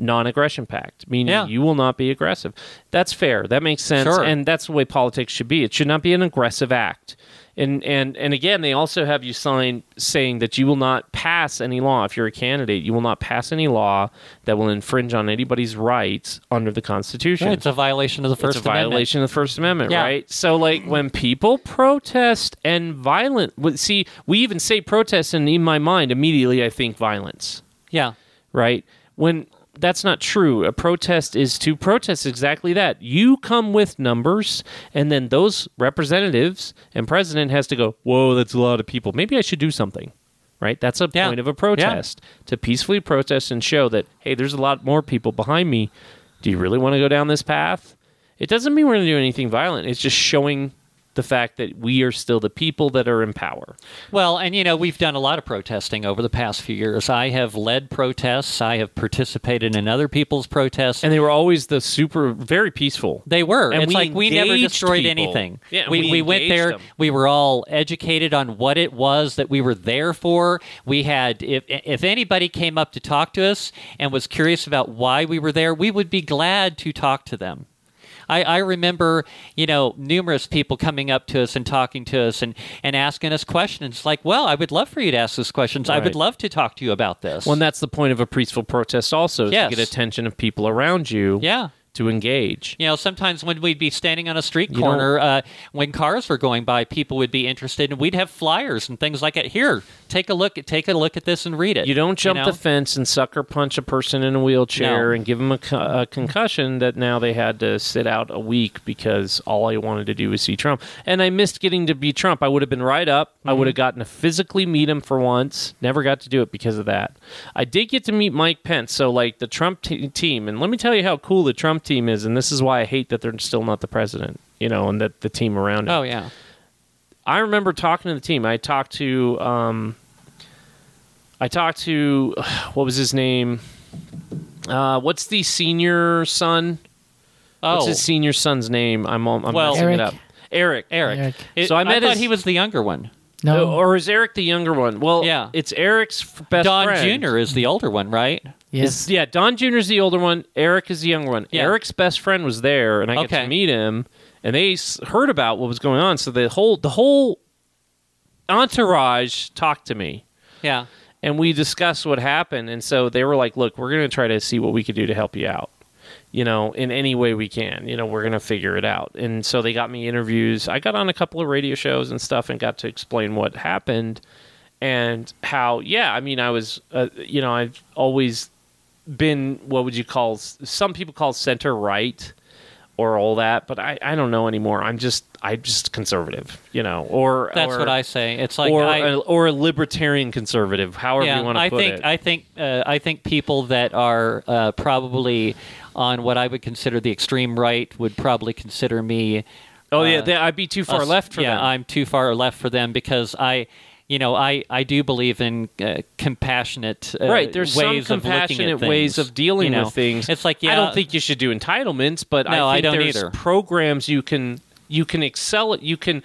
Non-aggression pact, meaning Yeah. you will not be aggressive. That's fair. That makes sense, Sure. and that's the way politics should be. It should not be an aggressive act. And and and again, they also have you sign saying that you will not pass any law if you're a candidate. You will not pass any law that will infringe on anybody's rights under the Constitution it's a violation of the First it's a Amendment. violation of the First Amendment, Yeah. right? So, like, when people protest and violent, see, we even say protest, and in my mind, immediately I think violence, Yeah. right? When that's not true. A protest is to protest exactly that. You come with numbers, and then those representatives and president has to go, whoa, that's a lot of people. Maybe I should do something. Right? That's a Yeah. point of a protest. To peacefully protest and show that, hey, there's a lot more people behind me. Do you really want to go down this path? It doesn't mean we're going to do anything violent. It's just showing the fact that we are still the people that are in power. Well, and you know, we've done a lot of protesting over the past few years. I have led protests. I have participated in other people's protests. And they were always the super, very peaceful. They were. And it's we like we never destroyed people. anything. Yeah, we, we we went there. them. We were all educated on what it was that we were there for. We had, if if anybody came up to talk to us and was curious about why we were there, we would be glad to talk to them. I, I remember, you know, numerous people coming up to us and talking to us and, and asking us questions like, well, I would love for you to ask us questions. I would love to talk to you about this. Well, and that's the point of a peaceful protest, also, is Yes. to get attention of people around you yeah. to engage. You know, sometimes when we'd be standing on a street You corner, uh, when cars were going by, people would be interested, and we'd have flyers and things like that. Here, take a look at take a look at this and read it. You don't jump know? the fence and sucker punch a person in a wheelchair No. and give them a, a concussion that now they had to sit out a week because all I wanted to do was see Trump. And I missed getting to be Trump. I would have been right up. I Mm-hmm. would have gotten to physically meet him for once. Never got to do it because of that. I did get to meet Mike Pence. So, like the Trump t- team. And let me tell you how cool the Trump team is. And this is why I hate that they're still not the president, you know, and that the team around him. Oh yeah. I remember talking to the team. I talked to um, I talked to what was his name? Uh, what's the senior son? Oh, What's his senior son's name? I'm I'm Well- messing it Eric. up. Eric. Eric. Eric. It- So I met thought his- he was the younger one. No. Or is Eric the younger one? Well, Yeah. it's Eric's f- best Don friend. Jr. is the older one, right? yes. Is- yeah, Don Jr. is the older one. Eric is the younger one. Yeah. Eric's best friend was there, and I got Okay. to meet him, and they heard about what was going on. So the whole the whole entourage talked to me. Yeah. and we discussed what happened and so they were like look we're going to try to see what we could do to help you out you know in any way we can you know we're going to figure it out and so they got me interviews i got on a couple of radio shows and stuff and got to explain what happened and how yeah i mean i was uh, you know i've always been what would you call some people call center right or all that but i, I don't know anymore i'm just i'm just conservative you know or That's or- what I say. It's like or, I, a, or a libertarian conservative however yeah, you want to put think it I think uh, I think people that are uh, probably on what I would consider the extreme right would probably consider me. Oh yeah, uh, they, I'd be too far left for yeah, them. I'm too far left for them because I, you know, I, I do believe in uh, compassionate uh, right, there's some ways of looking compassionate ways of dealing you know. with things. It's like yeah, I don't think you should do entitlements, but No, I I think don't there's either. programs you can you can excel at. You can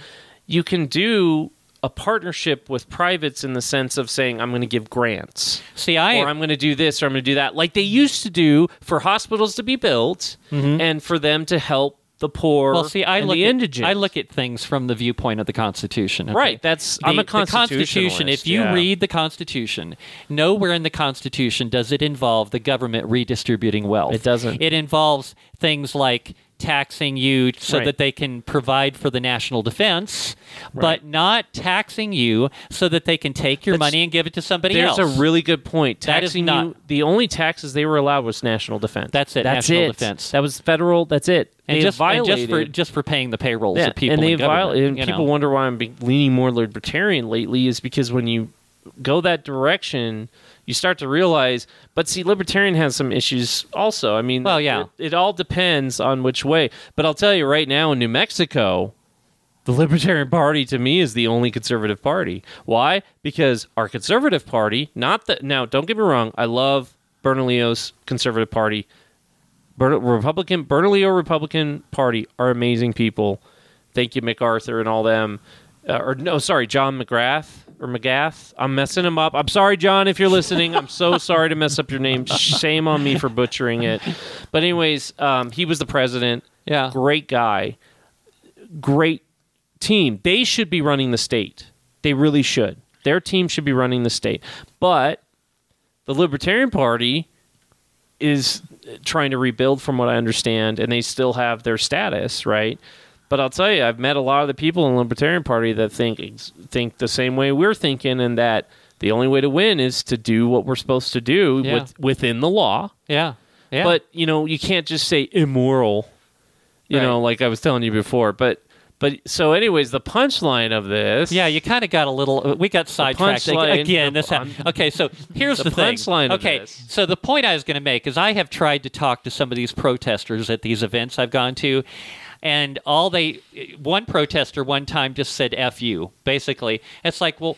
you can do a partnership with privates in the sense of saying I'm going to give grants see I or I'm going to do this or I'm going to do that, like they used to do for hospitals to be built and for them to help the poor well see I look the at, indigent. I look at things from the viewpoint of the Constitution. okay? Right, that's- the, I'm a Constitution. If you yeah. read the Constitution, nowhere in the Constitution does it involve the government redistributing wealth. It doesn't. It involves things like taxing you so Right. that they can provide for the national defense, Right. but not taxing you so that they can take your That's- money and give it to somebody There's else. That's a really good point. That is Taxing not- you, the only taxes they were allowed was national defense. That's it, That's national it. defense. That was federal. That's it. and they just, and just for just for paying the payrolls yeah, of people and they violated. And people know. wonder why I'm leaning more libertarian lately is because when you go that direction, you start to realize. But see, libertarian has some issues also. I mean, Well, yeah. it, it all depends on which way. But I'll tell you right now, in New Mexico. The Libertarian Party to me is the only conservative party. Why? Because our conservative party, not the now, don't get me wrong, I love Bernalillo's conservative party. Bern, Republican Bernalillo Republican Party are amazing people. Thank you, MacArthur and all them. Uh, or no, sorry, John McGrath or McGath. I'm messing him up. I'm sorry, John, if you're listening. I'm so sorry to mess up your name. Shame on me for butchering it. But anyways, um, he was the president. Yeah. great guy, great team. They should be running the state. They really should. Their team should be running the state. But the Libertarian Party is trying to rebuild from what I understand, and they still have their status, right? But I'll tell you, I've met a lot of the people in the Libertarian Party that think think the same way we're thinking, and that the only way to win is to do what we're supposed to do Yeah. with, within the law. Yeah. Yeah. But you know, you can't just say immoral. You Right. know, like I was telling you before. But but so, anyways, the punchline of this. Yeah, you kind of got a little. Uh, we got sidetracked punchline- again. This hap- okay. So here's the the, thing. punchline of Okay, this. so the point I was going to make is I have tried to talk to some of these protesters at these events I've gone to. And all they one protester one time just said "f you." Basically, it's like, well,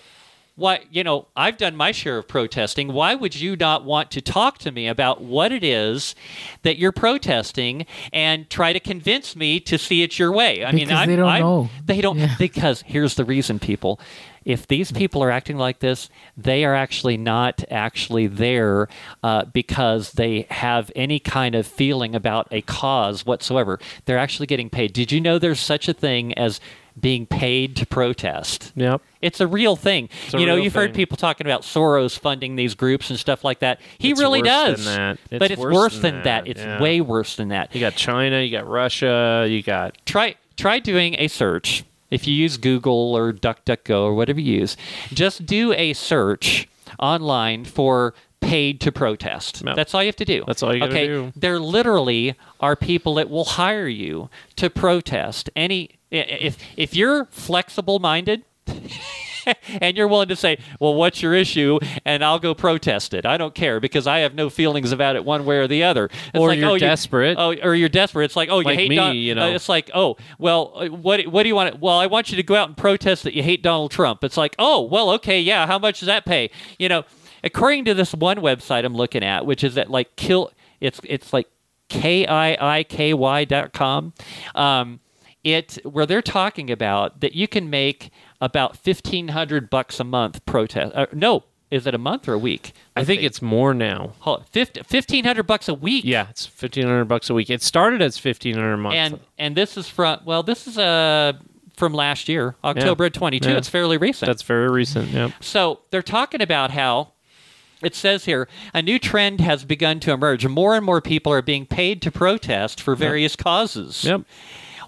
what you know i've done my share of protesting why would you not want to talk to me about what it is that you're protesting and try to convince me to see it your way i mean I'm, they don't I'm- know. they don't Yeah. because here's the reason people if these people are acting like this they are actually not actually there uh, because they have any kind of feeling about a cause whatsoever they're actually getting paid did you know there's such a thing as being paid to protest Yep. it's a real thing. a you know, you've heard people talking about Soros funding these groups and stuff like that. He It's really worse does. than that. but It's it's worse worse, than than, that, that. It's yeah. way worse than that. You got China, you got Russia, you got Try try doing a search. If you use Google or DuckDuckGo or whatever you use, just do a search online for paid to protest. Yep. That's all you have to do. That's all you gotta okay? do. There literally are people that will hire you to protest any if if you're flexible minded and you're willing to say, "Well, what's your issue?" and I'll go protest it. I don't care because I have no feelings about it one way or the other. It's Or like, you're oh, you- desperate. oh, or you're desperate. It's like, oh, you Like hate me, Don- you know. uh, it's like, oh, well, what what do you want? Well, I want you to go out and protest that you hate Donald Trump. It's like, oh, well, okay, yeah. How much does that pay? You know, according to this one website I'm looking at, which is at like kill. It's it's like k i i k y dot com. Um, it where they're talking about that you can make about fifteen hundred bucks a month protest. Uh, no, is it a month or a week? I think it's more now. fifteen hundred bucks a week. Yeah, it's fifteen hundred bucks a week. It started as fifteen hundred a month. and and this is from well, this is uh from last year, October of twenty two. Yeah. It's fairly recent. that's very recent. Yep. So they're talking about how it says here a new trend has begun to emerge. More and more people are being paid to protest for various causes. Yep.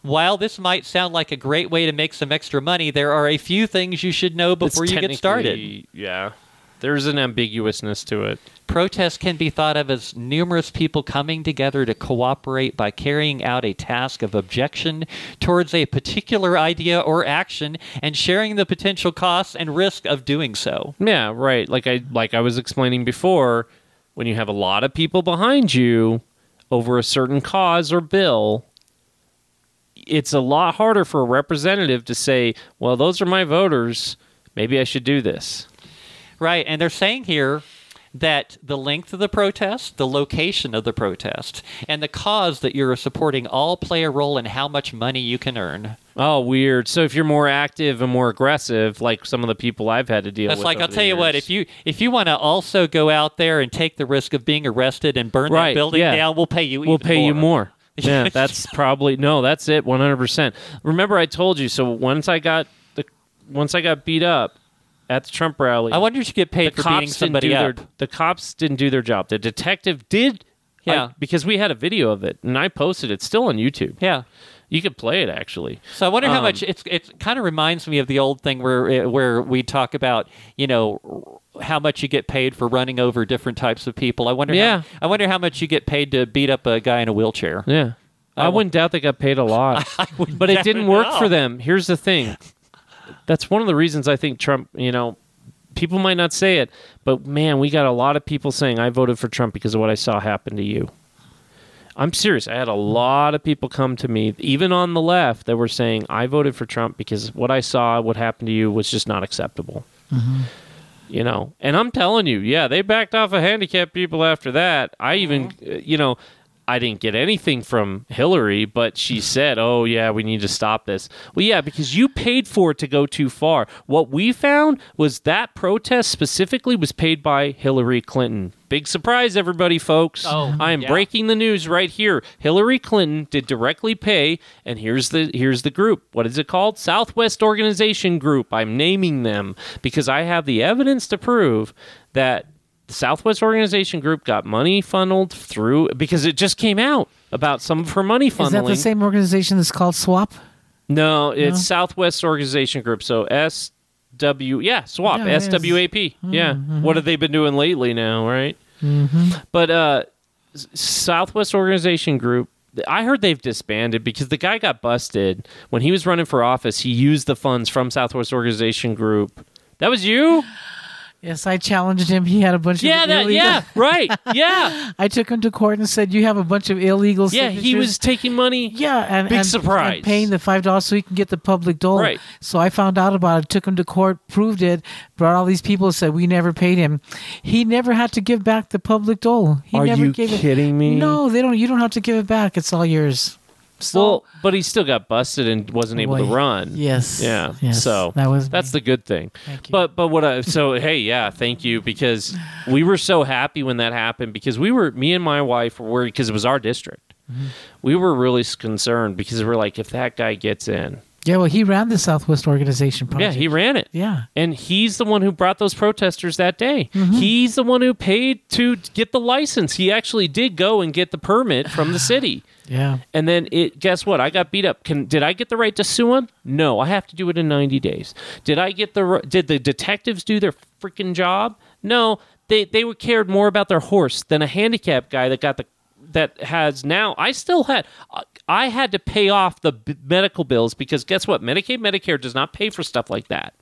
While this might sound like a great way to make some extra money, there are a few things you should know before It's you get started. Yeah. There's an ambiguousness to it. Protest can be thought of as numerous people coming together to cooperate by carrying out a task of objection towards a particular idea or action and sharing the potential costs and risk of doing so. Yeah, right. Like I like I was explaining before, when you have a lot of people behind you over a certain cause or bill, it's a lot harder for a representative to say, "Well, those are my voters. Maybe I should do this." Right, and they're saying here that the length of the protest, the location of the protest, and the cause that you're supporting all play a role in how much money you can earn. Oh, weird. So if you're more active and more aggressive, like some of the people I've had to deal That's with, like I'll tell you what, if you if you want to also go out there and take the risk of being arrested and burn Right, that building yeah. down, we'll pay you. we'll pay you more. Yeah. That's probably no. That's it. One hundred percent. Remember, I told you. So once I got the, once I got beat up at the Trump rally, I wonder if you get paid the for beating cops didn't somebody do up. their the cops didn't do their job. The detective did. Yeah. I- because we had a video of it and I posted it. Still on YouTube. yeah. You could play it actually. So I wonder how Um, much it's it kind of reminds me of the old thing where eh, where we talk about you know how much you get paid for running over different types of people. I wonder. Yeah. How, I wonder how much you get paid to beat up a guy in a wheelchair. Yeah. I, wa- wouldn't doubt they got paid a lot. wouldn't but it didn't work at all. for them. Here's the thing. That's one of the reasons I think Trump, you know, people might not say it, but man, we got a lot of people saying I voted for Trump because of what I saw happen to you. I'm serious. I had a lot of people come to me, even on the left, that were saying I voted for Trump because what I saw, what happened to you, was just not acceptable. Mm-hmm. You know, and I'm telling you, yeah, they backed off of handicapped people after that. I even, uh, you know, I didn't get anything from Hillary, but she said, "Oh yeah, we need to stop this." Well, yeah, because you paid for it to go too far. What we found was that protest specifically was paid by Hillary Clinton. Big surprise, everybody, folks! Oh, I am yeah. breaking the news right here. Hillary Clinton did directly pay, and here's the here's the group. What is it called? Southwest Organization Group. I'm naming them because I have the evidence to prove that the Southwest Organization Group got money funneled through because it just came out about some of her money funneling. Is that the same organization that's called SWAP? No, it's No? Southwest Organization Group. So S W yeah, swap. Yeah. S W A P. Yeah. What have they been doing lately now, right? Mm-hmm. But uh Southwest Organization Group I heard they've disbanded because the guy got busted when he was running for office. He used the funds from Southwest Organization Group. That was you? Yes, I challenged him. He had a bunch Yeah, of that, illegal. yeah, right. Yeah. I took him to court and said, "You have a bunch of illegal." Yeah, he was taking money. Yeah, and Big and, surprise. and paying the five dollars so he can get the public dole. Right. So I found out about it, took him to court, proved it, brought all these people, said we never paid him. He never had to give back the public dole. He Are never you gave kidding it. me? No, they don't. You don't have to give it back. It's all yours. So, Well, but he still got busted and wasn't able to run. yes, Yeah. yes, so that was that's me. the good thing. But but what I so hey yeah thank you because we were so happy when that happened because we were me and my wife were worried because it was our district. Mm-hmm. We were really concerned because we're like if that guy gets in, yeah. Well, he ran the Southwest Organization project. yeah he ran it. Yeah. And he's the one who brought those protesters that day. Mm-hmm. He's the one who paid to get the license. He actually did go and get the permit from the city. Yeah. And then it guess what? I got beat up. Can did I get the right to sue him? No, I have to do it in 90 days. Did I get the did the detectives do their freaking job? No, they they were cared more about their horse than a handicapped guy that got the that has now I still had I had to pay off the b- medical bills because guess what? Medicaid Medicare does not pay for stuff like that.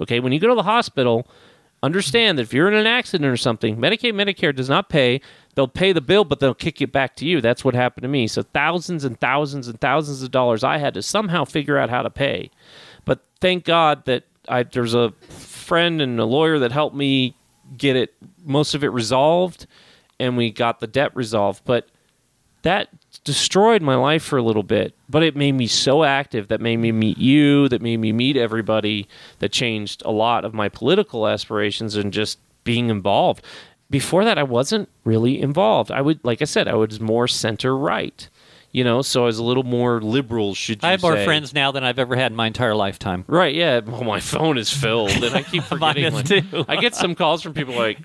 Okay, when you go to the hospital, understand that if you're in an accident or something, Medicaid, Medicare does not pay. They'll pay the bill, but they'll kick it back to you. That's what happened to me. So thousands and thousands and thousands of dollars I had to somehow figure out how to pay. But thank God that I there's a friend and a lawyer that helped me get it most of it resolved, and we got the debt resolved. But that destroyed my life for a little bit, but it made me so active that made me meet you, that made me meet everybody, that changed a lot of my political aspirations and just being involved. Before that, I wasn't really involved. I would, like I said, I was more center right, you know, so I was a little more liberal, should you I have more friends now than I've ever had in my entire lifetime. Right, yeah. Well, my phone is filled, and I keep forgetting. Mine too. I get some calls from people like,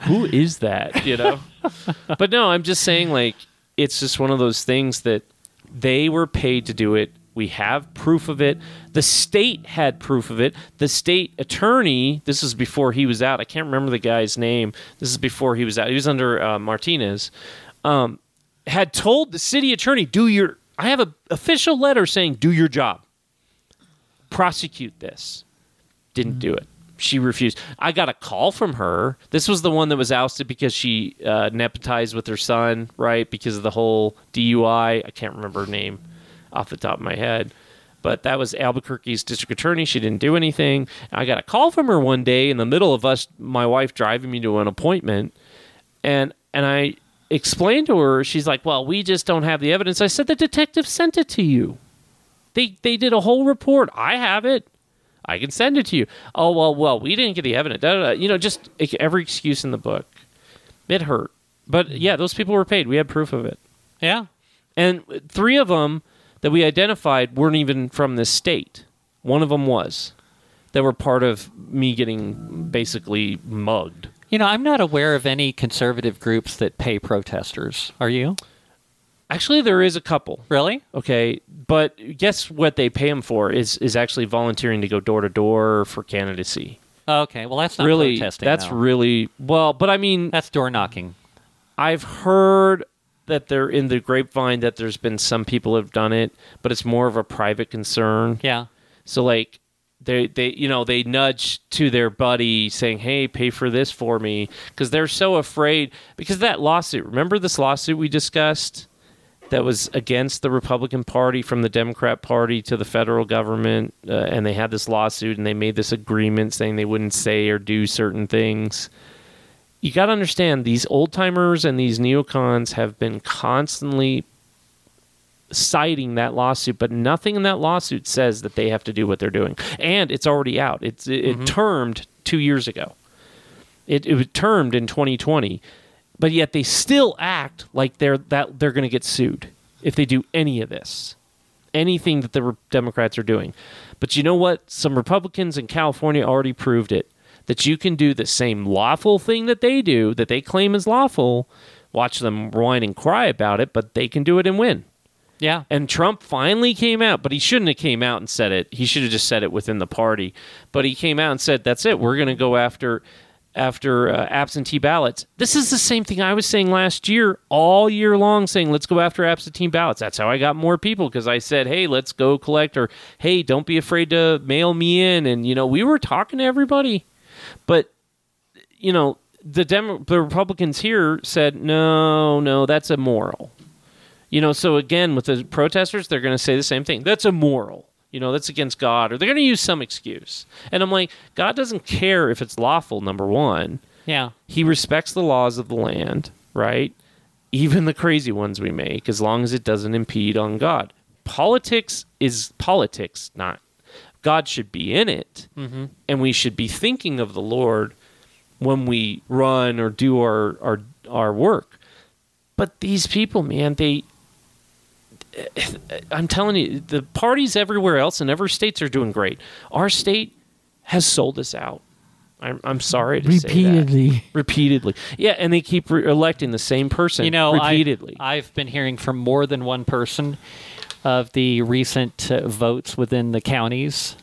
"Who is that?" You know. but no, I'm just saying, like, it's just one of those things that they were paid to do it. We have proof of it. The state had proof of it. The state attorney. This is before he was out. I can't remember the guy's name. This is before he was out. He was under uh, Martinez. Um, had told the city attorney, "Do your." I have an official letter saying, "Do your job." prosecute this. Didn't do it. She refused. I got a call from her. This was the one that was ousted because she uh, nepotized with her son, right? Because of the whole DUI. I can't remember her name off the top of my head. But that was Albuquerque's district attorney. She didn't do anything. I got a call from her one day in the middle of us, my wife driving me to an appointment, and and I explained to her. She's like, "Well, we just don't have the evidence." I said, "The detective sent it to you." They they did a whole report. I have it. I can send it to you. Oh well, well, we didn't get the evidence. Da, da, da. You know, just every excuse in the book. It hurt, but mm-hmm. yeah, those people were paid. We had proof of it, Yeah. and three of them that we identified weren't even from this state. One of them was. That were part of me getting basically mugged. You know, I'm not aware of any conservative groups that pay protesters. Are you? Actually, there is a couple. Really? Okay, but guess what they pay them for is is actually volunteering to go door to door for candidacy. Oh, okay. Well, that's not really, protesting. that's really well. But I mean, that's door knocking. I've heard that they're in the grapevine that there's been some people have done it, but it's more of a private concern. Yeah. So like they they you know they nudge to their buddy saying, "Hey, pay for this for me," because they're so afraid because of that lawsuit. Remember this lawsuit we discussed that was against the Republican Party from the Democrat Party to the federal government, uh, and they had this lawsuit and they made this agreement saying they wouldn't say or do certain things. You got to understand these old timers and these neocons have been constantly citing that lawsuit, but nothing in that lawsuit says that they have to do what they're doing. And it's already out. It's it, it termed two years ago. It it was termed in 2020, but yet they still act like they're that they're going to get sued if they do any of this, anything that the Re- Democrats are doing. But you know what? Some Republicans in California already proved it that you can do the same lawful thing that they do that they claim is lawful. Watch them whine and cry about it, but they can do it and win. Yeah. And Trump finally came out, but he shouldn't have came out and said it. He should have just said it within the party. But he came out and said, "That's it. We're going to go after after uh, absentee ballots." This is the same thing I was saying last year, all year long, saying, "Let's go after absentee ballots." That's how I got more people because I said, "Hey, let's go collect," or "Hey, don't be afraid to mail me in." And you know, we were talking to everybody. But you know, the Dem- the Republicans here said no, no, that's immoral. You know, so again with the protesters, they're going to say the same thing. That's immoral. You know, that's against God, or they're going to use some excuse. And I'm like, God doesn't care if it's lawful. Number one, Yeah. He respects the laws of the land, right? Even the crazy ones we make, as long as it doesn't impede on God. Politics is politics, not God should be in it, mm-hmm. and we should be thinking of the Lord when we run or do our our our work. But these people, man, they I'm telling you, the parties everywhere else in every states are doing great. Our state has sold us out. I'm, I'm sorry to say that. Repeatedly. Repeatedly. Yeah, and they keep re- electing the same person You know, repeatedly. I've been hearing from more than one person of the recent uh, votes within the counties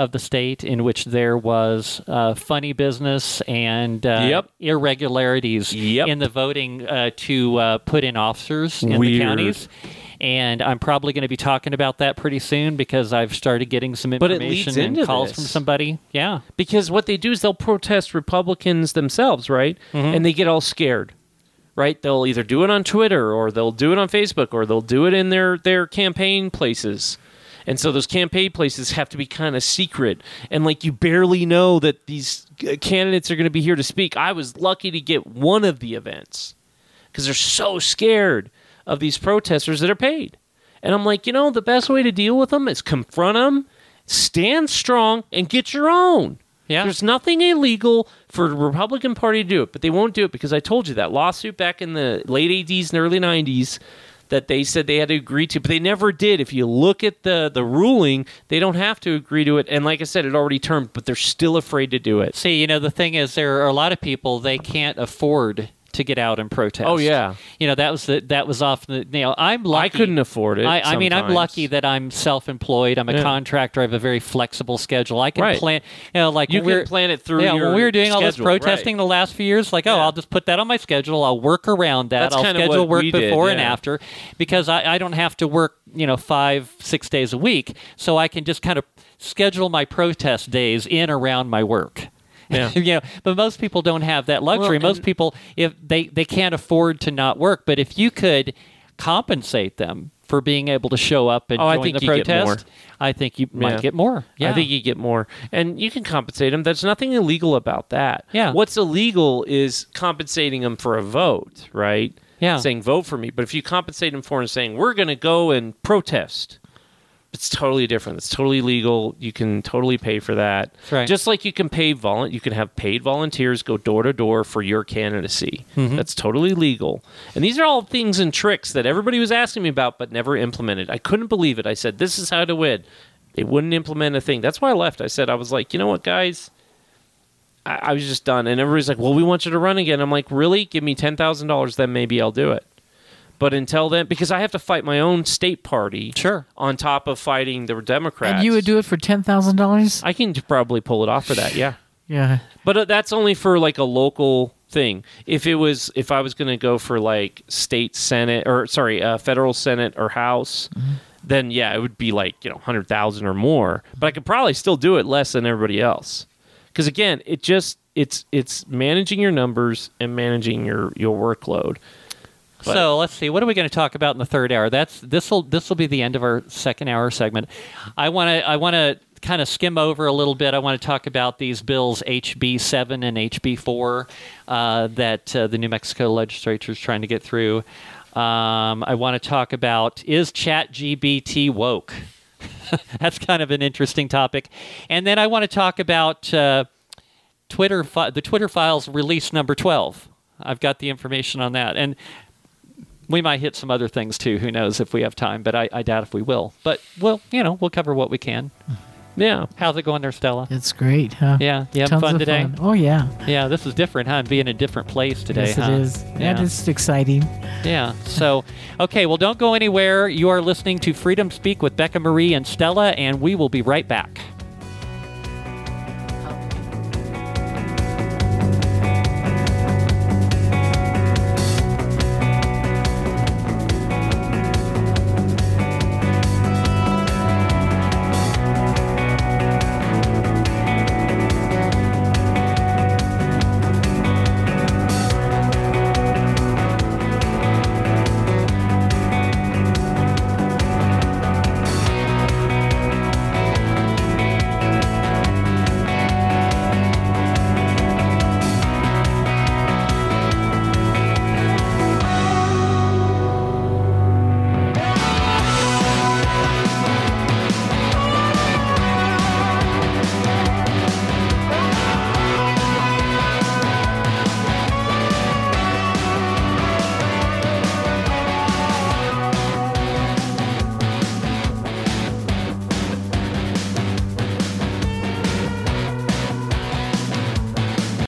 of the state in which there was uh, funny business and uh, Yep. irregularities Yep. in the voting uh, to uh, put in officers in the counties. And I'm probably going to be talking about that pretty soon because I've started getting some information and calls this. from somebody. Yeah. because what they do is they'll protest Republicans themselves, right? Mm-hmm. And they get all scared, right? They'll either do it on Twitter or they'll do it on Facebook or they'll do it in their their campaign places. And so those campaign places have to be kind of secret and like you barely know that these uh, candidates are going to be here to speak. I was lucky to get one of the events because they're so scared of these protesters that are paid. And I'm like, you know, the best way to deal with them is confront them, stand strong, and get your own. Yeah. There's nothing illegal for the Republican Party to do it, but they won't do it because I told you that lawsuit back in the late 80s and early 90s that they said they had to agree to, but they never did. If you look at the the ruling, they don't have to agree to it. And like I said, it already termed, but they're still afraid to do it. See, you know, the thing is, there are a lot of people they can't afford to get out and protest. Oh, yeah. you know that was the that was often the you know I'm lucky. I couldn't afford it. I, I mean, I'm lucky that I'm self-employed. I'm a Yeah. contractor. I have a very flexible schedule. I can Right. plan. You know, like You can we're- plan it through Yeah, when we were doing all this schedule, right. protesting the last few years, like, oh, Yeah. I'll just put that on my schedule. I'll work around that. That's I'll schedule work did, before and after because I, I don't have to work. You know, five six days a week, so I can just kind of schedule my protest days in around my work. Yeah. you know, but most people don't have that luxury. Well, most people, if they they can't afford to not work, but if you could compensate them for being able to show up and Oh, I join think the protest. I think you Yeah. might get more. Yeah, I think you get more. And you can compensate them. There's nothing illegal about that. Yeah. What's illegal is compensating them for a vote, right? Yeah. Saying vote for me. But if you compensate them for and saying, we're going to go and protest, it's totally different. It's totally legal. You can totally pay for that. Right. Just like you can pay vol- you can have paid volunteers go door to door for your candidacy. Mm-hmm. That's totally legal. And these are all things and tricks that everybody was asking me about but never implemented. I couldn't believe it. I said, "This is how to win." They wouldn't implement a thing. That's why I left. I said, I was like, you know what, guys? I, I was just done. And everybody's like, well, we want you to run again. I'm like, really? Give me $10,000, then maybe I'll do it. But until then, because I have to fight my own state party Sure. on top of fighting the Democrats. And you would do it for ten thousand dollars? I can probably pull it off for that, yeah. Yeah. But uh, that's only for like a local thing. If it was, if I was going to go for like state senate or sorry, uh, federal senate or house, then yeah, it would be like you know hundred thousand or more. But I could probably still do it less than everybody else. Because again, it just it's it's managing your numbers and managing your your workload. But- so let's see. What are we going to talk about in the third hour? That's this will this will be the end of our second hour segment. I want to I want to kind of skim over a little bit. I want to talk about these bills HB seven and HB four uh, that uh, the New Mexico legislature is trying to get through. Um, I want to talk about is ChatGPT woke? That's kind of an interesting topic. And then I want to talk about uh, Twitter fi- the Twitter files release number 12. I've got the information on that. And we might hit some other things too. Who knows if we have time, but I, I doubt if we will. But we'll, you know, we'll cover what we can. Hmm. Yeah. How's it going there, Stella? It's great, huh? Yeah, you having Tons fun of today? fun. Oh yeah. Yeah, this is different, huh? Being in a different place today, yes, huh? it is. Yeah. And it's exciting. Yeah. So, okay, well, don't go anywhere. You are listening to Freedom Speak with Becca Mari and Stella, and we will be right back.